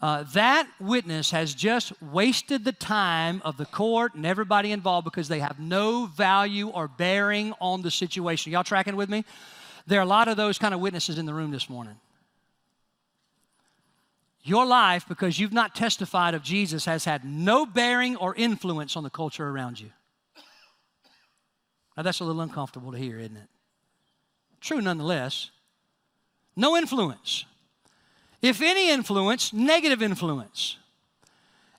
Uh, that witness has just wasted the time of the court and everybody involved because they have no value or bearing on the situation. Y'all tracking with me? There are a lot of those kind of witnesses in the room this morning. Your life, because you've not testified of Jesus, has had no bearing or influence on the culture around you. Now, that's a little uncomfortable to hear, isn't it? True nonetheless. No influence. If any influence, negative influence.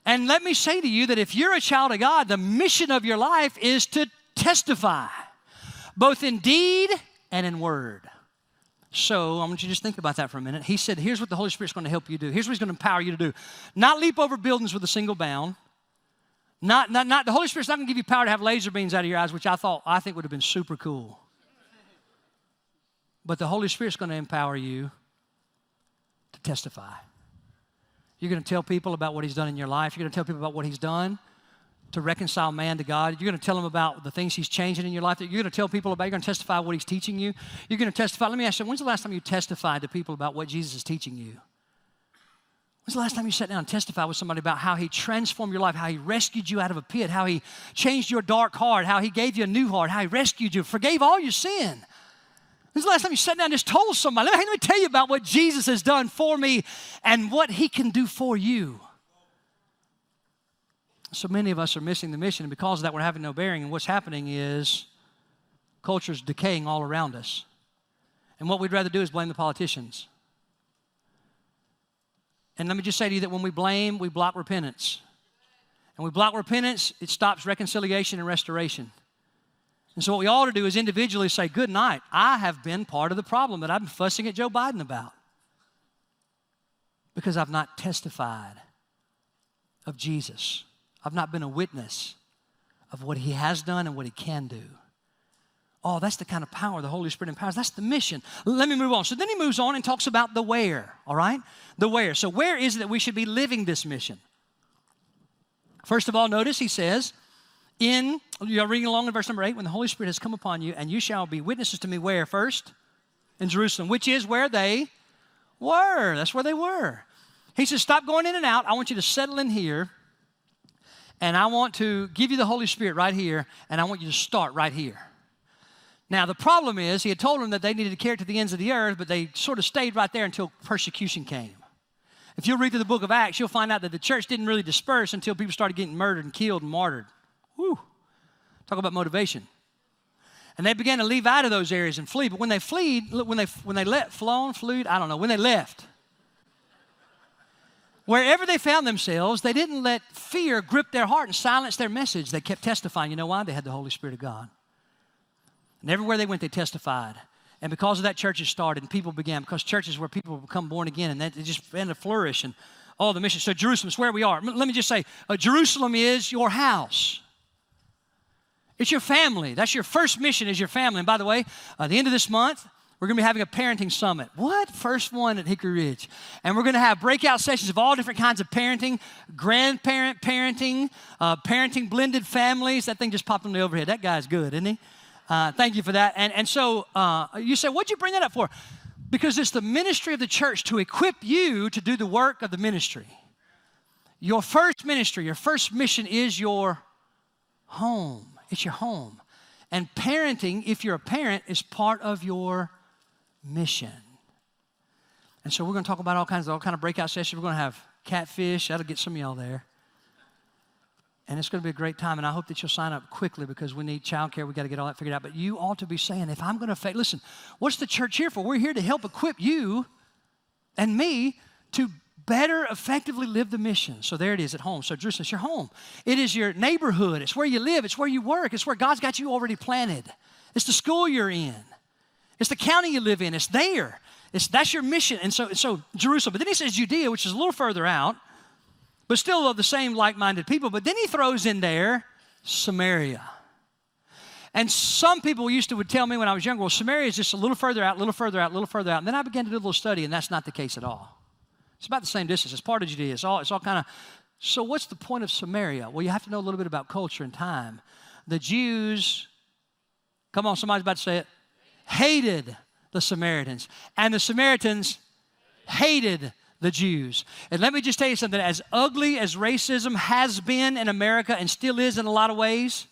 And let me say to you that if you're a child of God, the mission of your life is to testify, both in deed and in word. So I want you to just think about that for a minute. He said, Here's what the Holy Spirit's going to help you do. Here's what He's going to empower you to do. Not leap over buildings with a single bound. Not, not, not the Holy Spirit's not going to give you power to have laser beams out of your eyes, which I thought I think would have been super cool. But the Holy Spirit's going to empower you testify. You're going to tell people about what He's done in your life. You're going to tell people about what He's done to reconcile man to God. You're going to tell them about the things He's changing in your life. You're going to tell people about. You're going to testify what He's teaching you. You're going to testify. Let me ask you, when's the last time you testified to people about what Jesus is teaching you? When's the last time you sat down and testified with somebody about how He transformed your life, how He rescued you out of a pit, how He changed your dark heart, how He gave you a new heart, how He rescued you, forgave all your sin? When's the last time you sat down and just told somebody, let me, let me tell you about what Jesus has done for me and what He can do for you? So many of us are missing the mission, and because of that, we're having no bearing. And what's happening is culture's decaying all around us. And what we'd rather do is blame the politicians. And let me just say to you that when we blame, we block repentance. And we block repentance, it stops reconciliation and restoration. And so, what we ought to do is individually say, Good night. I have been part of the problem that I've been fussing at Joe Biden about because I've not testified of Jesus. I've not been a witness of what he has done and what he can do. Oh, that's the kind of power the Holy Spirit empowers. That's the mission. Let me move on. So then he moves on and talks about the where, all right? The where. So, where is it that we should be living this mission? First of all, notice he says, in, you're reading along in verse number eight, when the Holy Spirit has come upon you, and you shall be witnesses to me where first? In Jerusalem, which is where they were. That's where they were. He says, Stop going in and out. I want you to settle in here, and I want to give you the Holy Spirit right here, and I want you to start right here. Now, the problem is, he had told them that they needed to carry it to the ends of the earth, but they sort of stayed right there until persecution came. If you read through the book of Acts, you'll find out that the church didn't really disperse until people started getting murdered and killed and martyred. Whew. Talk about motivation. And they began to leave out of those areas and flee. But when they fled, when they when they let flown, flew, I don't know, when they left, wherever they found themselves, they didn't let fear grip their heart and silence their message. They kept testifying. You know why? They had the Holy Spirit of God. And everywhere they went, they testified. And because of that, churches started and people began, because churches where people become born again and they just began to flourish and all the missions. So Jerusalem is where we are. Let me just say, uh, Jerusalem is your house. It's your family. That's your first mission is your family. And by the way, at the end of this month, we're going to be having a parenting summit. What? First one at Hickory Ridge. And we're going to have breakout sessions of all different kinds of parenting, grandparent parenting, uh, parenting blended families. That thing just popped on the overhead. That guy's good, isn't he? Uh, thank you for that. And, and so uh, you say, what'd you bring that up for? Because it's the ministry of the church to equip you to do the work of the ministry. Your first ministry, your first mission is your home. It's your home. And parenting, if you're a parent, is part of your mission. And so we're going to talk about all kinds of all kind of breakout sessions. We're going to have catfish. That'll get some of y'all there. And it's going to be a great time. And I hope that you'll sign up quickly because we need childcare. We got to get all that figured out. But you ought to be saying, if I'm going to, fa- listen, what's the church here for? We're here to help equip you and me to better effectively live the mission. So there it is at home. So Jerusalem, it's your home. It is your neighborhood. It's where you live. It's where you work. It's where God's got you already planted. It's the school you're in. It's the county you live in. It's there. It's, that's your mission. And so, so Jerusalem. But then he says Judea, which is a little further out but still of the same like minded people. But then he throws in there Samaria. And some people used to would tell me when I was younger, well, Samaria is just a little further out, a little further out, a little further out. And then I began to do a little study, and that's not the case at all. It's about the same distance. It's part of Judea. It's all, it's all kind of. So, what's the point of Samaria? Well, you have to know a little bit about culture and time. The Jews, come on, somebody's about to say it, hated the Samaritans. And the Samaritans hated the Jews. And let me just tell you something as ugly as racism has been in America and still is in a lot of ways,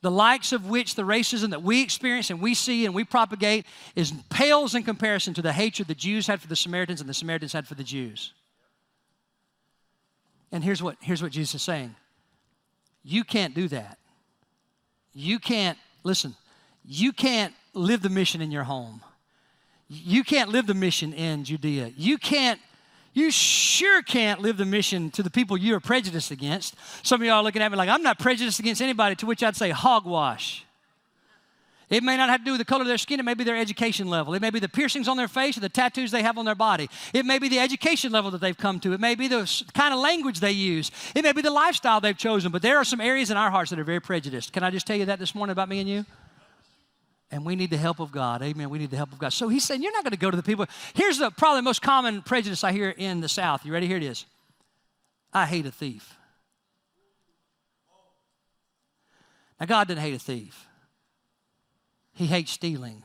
the likes of which the racism that we experience and we see and we propagate is pales in comparison to the hatred the Jews had for the Samaritans and the Samaritans had for the Jews. And here's what, here's what Jesus is saying you can't do that. You can't, listen, you can't live the mission in your home. You can't live the mission in Judea. You can't, you sure can't live the mission to the people you are prejudiced against. Some of y'all are looking at me like, I'm not prejudiced against anybody, to which I'd say, hogwash. It may not have to do with the color of their skin. It may be their education level. It may be the piercings on their face or the tattoos they have on their body. It may be the education level that they've come to. It may be the kind of language they use. It may be the lifestyle they've chosen. But there are some areas in our hearts that are very prejudiced. Can I just tell you that this morning about me and you? And we need the help of God. Amen. We need the help of God. So he's saying, You're not going to go to the people. Here's the probably most common prejudice I hear in the South. You ready? Here it is I hate a thief. Now, God didn't hate a thief, He hates stealing.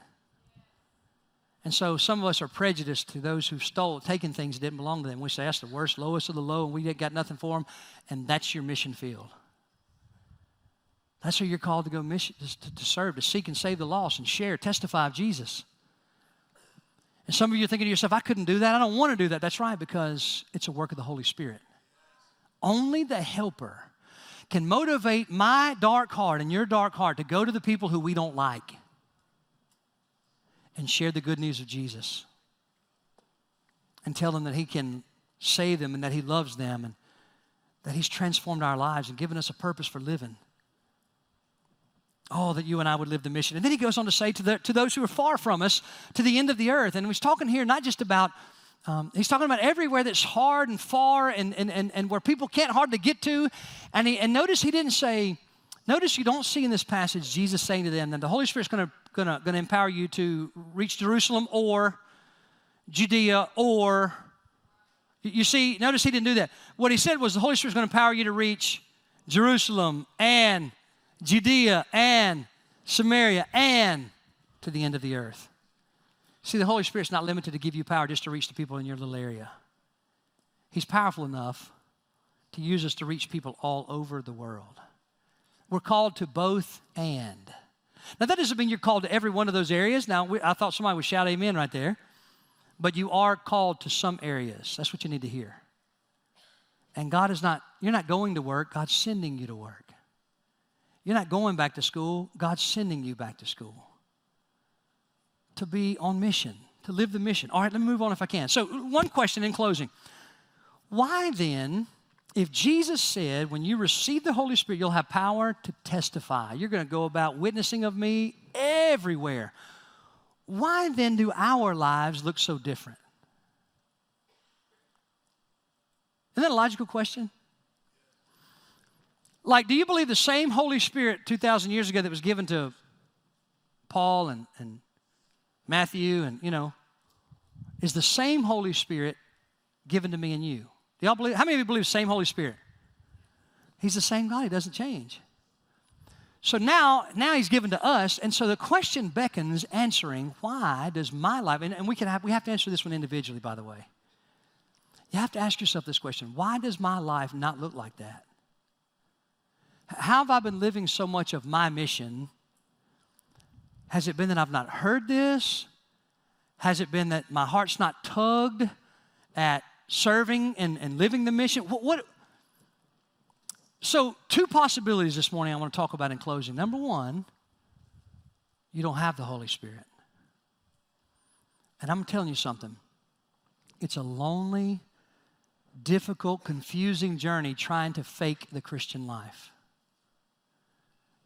And so some of us are prejudiced to those who've stole, taken things that didn't belong to them. We say that's the worst, lowest of the low, and we got nothing for them, and that's your mission field. That's where you're called to go mission, to, to serve, to seek and save the lost, and share, testify of Jesus. And some of you are thinking to yourself, I couldn't do that. I don't want to do that. That's right, because it's a work of the Holy Spirit. Only the helper can motivate my dark heart and your dark heart to go to the people who we don't like and share the good news of Jesus and tell them that He can save them and that He loves them and that He's transformed our lives and given us a purpose for living. Oh, that you and I would live the mission. And then he goes on to say to, the, to those who are far from us, to the end of the earth. And he's talking here not just about, um, he's talking about everywhere that's hard and far and, and, and, and where people can't hardly get to. And, he, and notice he didn't say, notice you don't see in this passage Jesus saying to them that the Holy Spirit's going to gonna, gonna empower you to reach Jerusalem or Judea or, you see, notice he didn't do that. What he said was the Holy Spirit's going to empower you to reach Jerusalem and Judea and Samaria and to the end of the earth. See, the Holy Spirit's not limited to give you power just to reach the people in your little area. He's powerful enough to use us to reach people all over the world. We're called to both and. Now, that doesn't mean you're called to every one of those areas. Now, we, I thought somebody would shout amen right there. But you are called to some areas. That's what you need to hear. And God is not, you're not going to work, God's sending you to work. You're not going back to school, God's sending you back to school to be on mission, to live the mission. All right, let me move on if I can. So, one question in closing Why then, if Jesus said, when you receive the Holy Spirit, you'll have power to testify, you're going to go about witnessing of me everywhere, why then do our lives look so different? Isn't that a logical question? Like, do you believe the same Holy Spirit 2,000 years ago that was given to Paul and, and Matthew and, you know, is the same Holy Spirit given to me and you? Do y'all believe? How many of you believe the same Holy Spirit? He's the same God. He doesn't change. So now, now he's given to us, and so the question beckons answering, why does my life, and, and we can have, we have to answer this one individually, by the way. You have to ask yourself this question: Why does my life not look like that? How have I been living so much of my mission? Has it been that I've not heard this? Has it been that my heart's not tugged at serving and, and living the mission? What, what, so, two possibilities this morning I want to talk about in closing. Number one, you don't have the Holy Spirit. And I'm telling you something. It's a lonely, difficult, confusing journey trying to fake the Christian life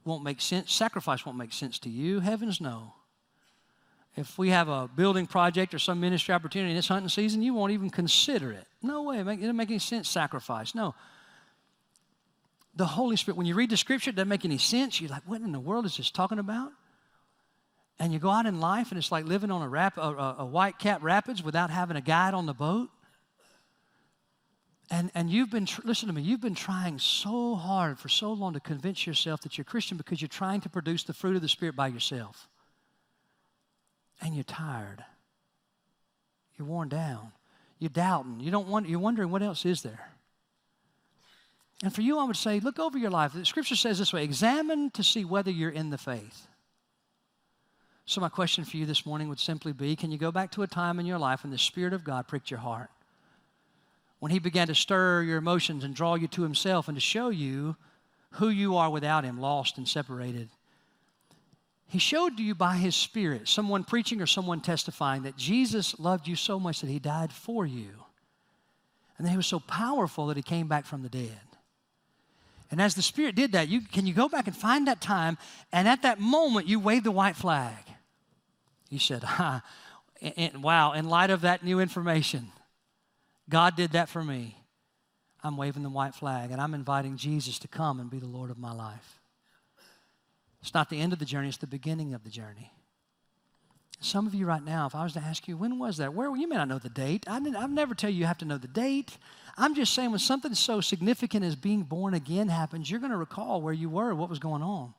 won't make sense. Sacrifice won't make sense to you. Heavens, no. If we have a building project or some ministry opportunity in this hunting season, you won't even consider it. No way. It doesn't make any sense. Sacrifice. No. The Holy Spirit, when you read the scripture, it doesn't make any sense. You're like, what in the world is this talking about? And you go out in life and it's like living on a, rap, a, a, a Whitecap Rapids without having a guide on the boat. And, and you've been, tr- listen to me, you've been trying so hard for so long to convince yourself that you're Christian because you're trying to produce the fruit of the Spirit by yourself. And you're tired. You're worn down. You're doubting. You don't want, you're wondering what else is there. And for you, I would say, look over your life. The scripture says this way examine to see whether you're in the faith. So, my question for you this morning would simply be can you go back to a time in your life when the Spirit of God pricked your heart? When He began to stir your emotions and draw you to Himself and to show you who you are without Him, lost and separated. He showed to you by His Spirit, someone preaching or someone testifying, that Jesus loved you so much that He died for you. And that He was so powerful that He came back from the dead. And as the Spirit did that, you, can you go back and find that time? And at that moment, you waved the white flag. You said, *laughs* ah, wow, in light of that new information, God did that for me. I'm waving the white flag and I'm inviting Jesus to come and be the Lord of my life. It's not the end of the journey, it's the beginning of the journey. Some of you right now, if I was to ask you, when was that? Where you may not know the date. I I've never tell you you have to know the date. I'm just saying when something so significant as being born again happens, you're going to recall where you were, what was going on.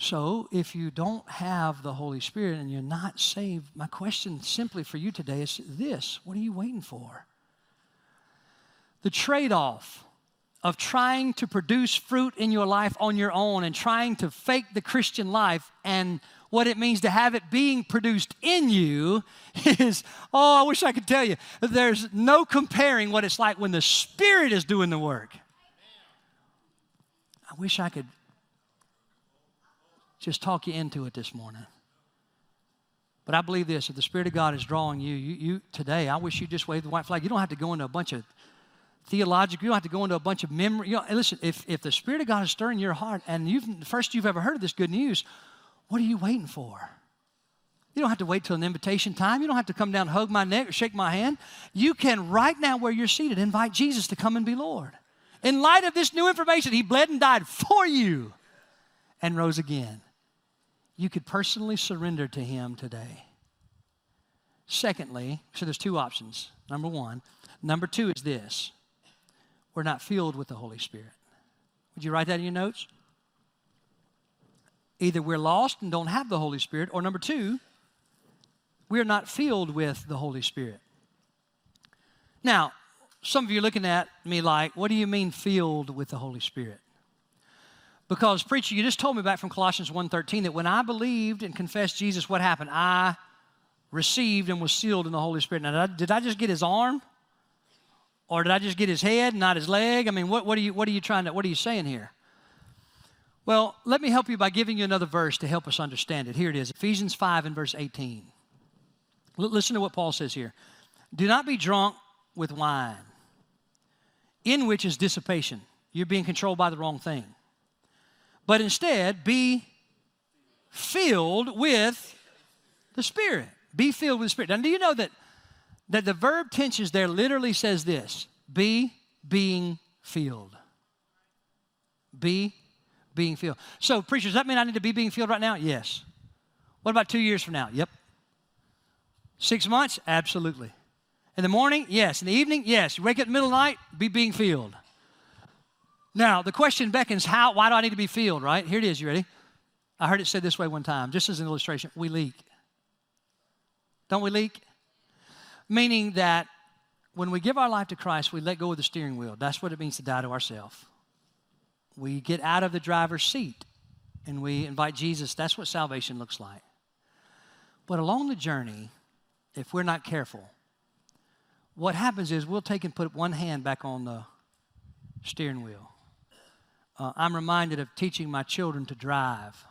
So, if you don't have the Holy Spirit and you're not saved, my question simply for you today is this What are you waiting for? The trade off of trying to produce fruit in your life on your own and trying to fake the Christian life and what it means to have it being produced in you *laughs* is, oh, I wish I could tell you. There's no comparing what it's like when the Spirit is doing the work. I wish I could just talk you into it this morning. But I believe this if the Spirit of God is drawing you, you, you today, I wish you just wave the white flag. You don't have to go into a bunch of theological, you don't have to go into a bunch of memory. You know, listen, if, if the Spirit of God is stirring your heart and you've first you've ever heard of this good news, what are you waiting for? You don't have to wait till an invitation time. You don't have to come down, hug my neck, or shake my hand. You can, right now where you're seated, invite Jesus to come and be Lord. In light of this new information, He bled and died for you and rose again. You could personally surrender to Him today. Secondly, so there's two options. Number one. Number two is this we're not filled with the Holy Spirit. Would you write that in your notes? Either we're lost and don't have the Holy Spirit, or number two, we're not filled with the Holy Spirit. Now, some of you are looking at me like, what do you mean filled with the Holy Spirit? Because preacher, you just told me back from Colossians 1:13 that when I believed and confessed Jesus, what happened? I received and was sealed in the Holy Spirit. Now, did I, did I just get his arm? Or did I just get his head, not his leg? I mean, what, what, are you, what are you trying to, what are you saying here? Well, let me help you by giving you another verse to help us understand it. Here it is Ephesians 5 and verse 18. L- listen to what Paul says here. Do not be drunk with wine, in which is dissipation. You're being controlled by the wrong thing. But instead, be filled with the Spirit. Be filled with the Spirit. Now, do you know that, that the verb tenses there literally says this be being filled? Be being filled. So, preachers, does that mean I need to be being filled right now? Yes. What about two years from now? Yep. Six months? Absolutely. In the morning? Yes. In the evening? Yes. You wake up in the middle of the night? Be being filled. Now, the question beckons, how, why do I need to be filled, right? Here it is. You ready? I heard it said this way one time, just as an illustration. We leak. Don't we leak? Meaning that when we give our life to Christ, we let go of the steering wheel. That's what it means to die to ourselves. We get out of the driver's seat and we invite Jesus. That's what salvation looks like. But along the journey, if we're not careful, what happens is we'll take and put one hand back on the steering wheel. Uh, I'm reminded of teaching my children to drive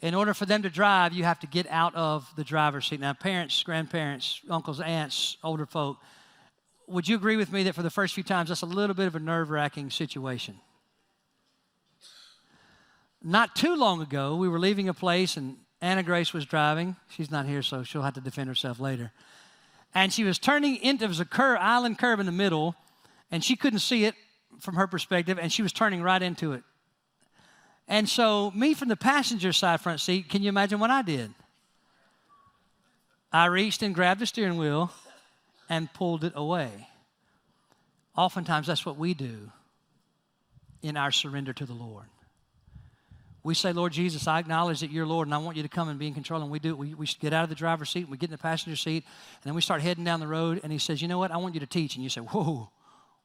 in order for them to drive, you have to get out of the driver's seat. Now, parents, grandparents, uncles, aunts, older folk, would you agree with me that for the first few times that's a little bit of a nerve wracking situation? Not too long ago, we were leaving a place and Anna Grace was driving. She's not here, so she'll have to defend herself later. And she was turning into, there was a curve, island curve in the middle, and she couldn't see it from her perspective, and she was turning right into it. And so, me from the passenger side front seat, can you imagine what I did? I reached and grabbed the steering wheel and pulled it away. Oftentimes, that's what we do in our surrender to the Lord. We say, Lord Jesus, I acknowledge that you're Lord and I want you to come and be in control. And we do it. We, we get out of the driver's seat, and we get in the passenger seat, and then we start heading down the road. And He says, You know what? I want you to teach. And you say, Whoa,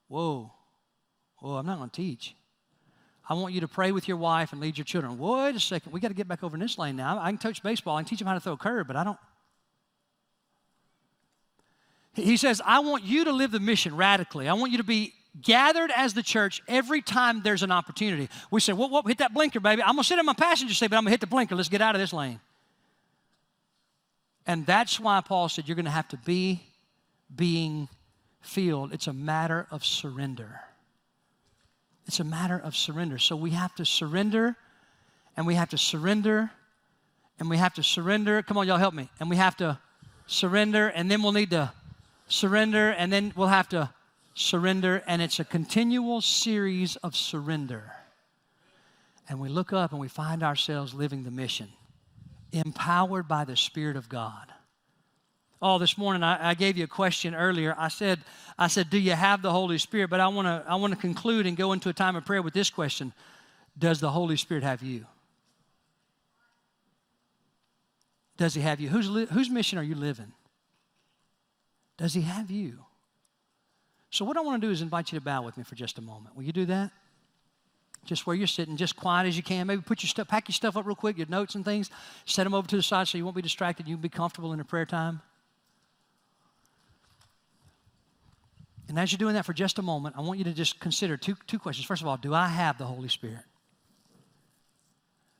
whoa, whoa, I'm not going to teach. I want you to pray with your wife and lead your children. Wait a second, we got to get back over in this lane now. I can coach baseball, I can teach them how to throw a curve, but I don't. He says, I want you to live the mission radically. I want you to be gathered as the church every time there's an opportunity. We say, well, well hit that blinker, baby. I'm going to sit in my passenger seat, but I'm going to hit the blinker. Let's get out of this lane. And that's why Paul said, you're going to have to be being filled. It's a matter of surrender. It's a matter of surrender. So we have to surrender, and we have to surrender, and we have to surrender. Come on, y'all help me. And we have to surrender, and then we'll need to surrender, and then we'll have to surrender. And it's a continual series of surrender. And we look up and we find ourselves living the mission, empowered by the Spirit of God. Oh, this morning I, I, gave you a question earlier. I said, I said, do you have the Holy Spirit? But I want to I want to conclude and go into a time of prayer with this question: Does the Holy Spirit have you? Does He have you? Whose, li- whose mission are you living? Does He have you? So, what I want to do is invite you to bow with me for just a moment. Will you do that? Just where you're sitting, just quiet as you can. Maybe put your stuff, pack your stuff up real quick, your notes and things. Set them over to the side so you won't be distracted. You can be comfortable in a prayer time. And as you're doing that for just a moment, I want you to just consider two, two questions. First of all, do I have the Holy Spirit?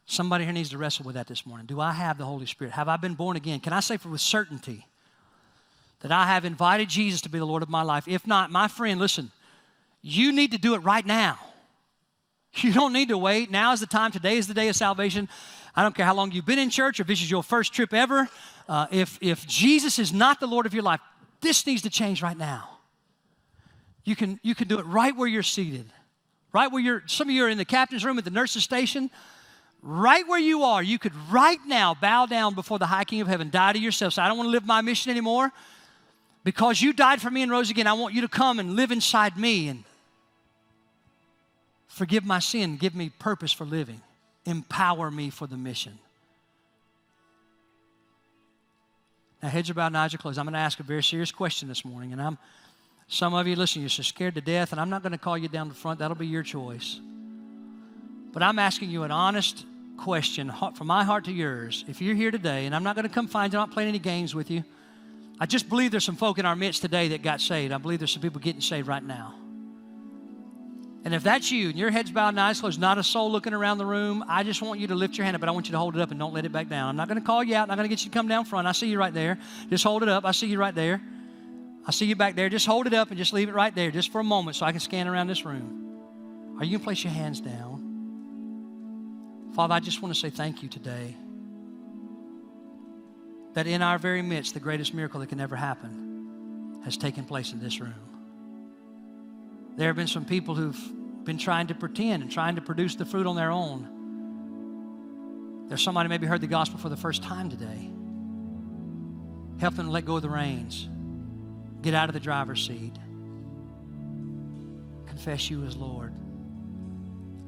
Somebody here needs to wrestle with that this morning. Do I have the Holy Spirit? Have I been born again? Can I say for with certainty that I have invited Jesus to be the Lord of my life? If not, my friend, listen, you need to do it right now. *laughs* You don't need to wait. Now is the time. Today is the day of salvation. I don't care how long you've been in church or if this is your first trip ever. Uh, if, if Jesus is not the Lord of your life, this needs to change right now. You can, you can do it right where you're seated, right where you're, some of you are in the captain's room at the nurse's station. Right where you are, you could right now bow down before the high King of heaven, die to yourself. Say, I don't want to live my mission anymore. Because you died for me and rose again, I want you to come and live inside me and Forgive my sin. Give me purpose for living. Empower me for the mission. Now, heads are bowed and eyes are closed. I'm going to ask a very serious question this morning. And I'm, some of you, listen, you're so scared to death, and I'm not going to call you down the front. That'll be your choice. But I'm asking you an honest question from my heart to yours. If you're here today, and I'm not going to come find you, I'm not playing any games with you. I just believe there's some folk in our midst today that got saved. I believe there's some people getting saved right now. And if that's you and your head's bowed and eyes closed, not a soul looking around the room, I just want you to lift your hand up, but I want you to hold it up and don't let it back down. I'm not going to call you out. I'm not going to get you to come down front. I see you right there. Just hold it up. I see you right there. I see you back there. Just hold it up and just leave it right there just for a moment so I can scan around this room. Are you going to place your hands down? Father, I just want to say thank you today that in our very midst, the greatest miracle that can ever happen has taken place in this room. There have been some people who've been trying to pretend and trying to produce the fruit on their own. There's somebody maybe heard the gospel for the first time today. Help them let go of the reins. Get out of the driver's seat. Confess you as Lord.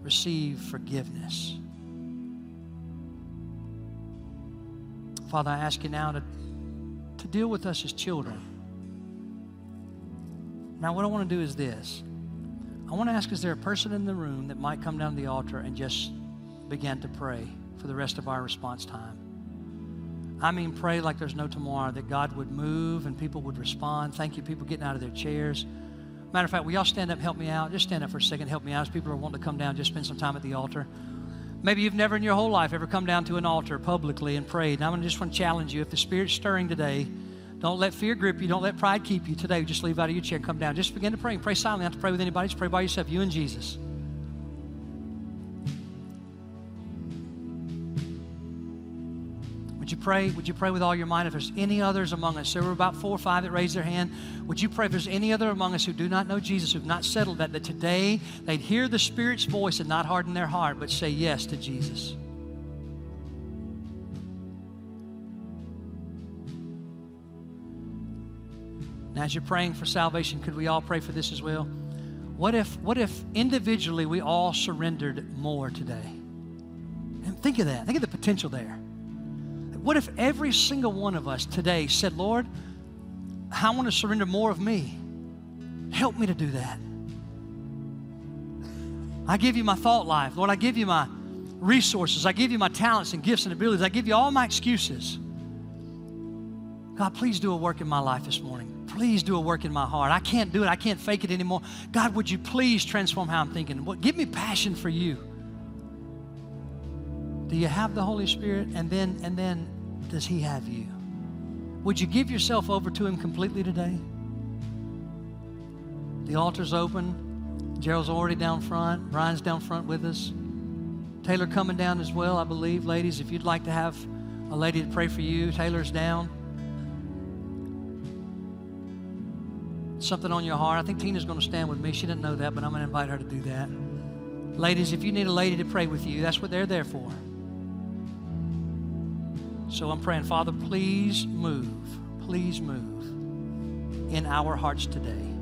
Receive forgiveness. Father, I ask you now to, to deal with us as children. Now, what I want to do is this. I want to ask is there a person in the room that might come down to the altar and just begin to pray for the rest of our response time? I mean, pray like there's no tomorrow, that God would move and people would respond. Thank you, people getting out of their chairs. Matter of fact, will y'all stand up, help me out? Just stand up for a second, help me out. As people are wanting to come down, just spend some time at the altar. Maybe you've never in your whole life ever come down to an altar publicly and prayed. And I'm just want to challenge you. If the Spirit's stirring today, don't let fear grip you. Don't let pride keep you today. Just leave out of your chair and come down. Just begin to pray. Pray silently. Not to pray with anybody. Just pray by yourself, you and Jesus. Would you pray? Would you pray with all your mind? If there's any others among us, there were about four or five that raised their hand. Would you pray if there's any other among us who do not know Jesus, who've not settled that, that today they'd hear the Spirit's voice and not harden their heart, but say yes to Jesus? Now, as you're praying for salvation, could we all pray for this as well? What if, what if individually we all surrendered more today? And think of that. Think of the potential there. What if every single one of us today said, Lord, I want to surrender more of me. Help me to do that. I give you my thought life. Lord, I give you my resources. I give you my talents and gifts and abilities. I give you all my excuses. God, please do a work in my life this morning. Please do a work in my heart. I can't do it. I can't fake it anymore. God, would you please transform how I'm thinking? Give me passion for you. Do you have the Holy Spirit? And then, and then, does He have you? Would you give yourself over to Him completely today? The altar's open. Gerald's already down front. Brian's down front with us. Taylor coming down as well, I believe. Ladies, if you'd like to have a lady to pray for you, Taylor's down. something on your heart, I think Tina's going to stand with me. She didn't know that, but I'm going to invite her to do that. Ladies, if you need a lady to pray with you, that's what they're there for. So I'm praying, Father, please move, please move in our hearts today.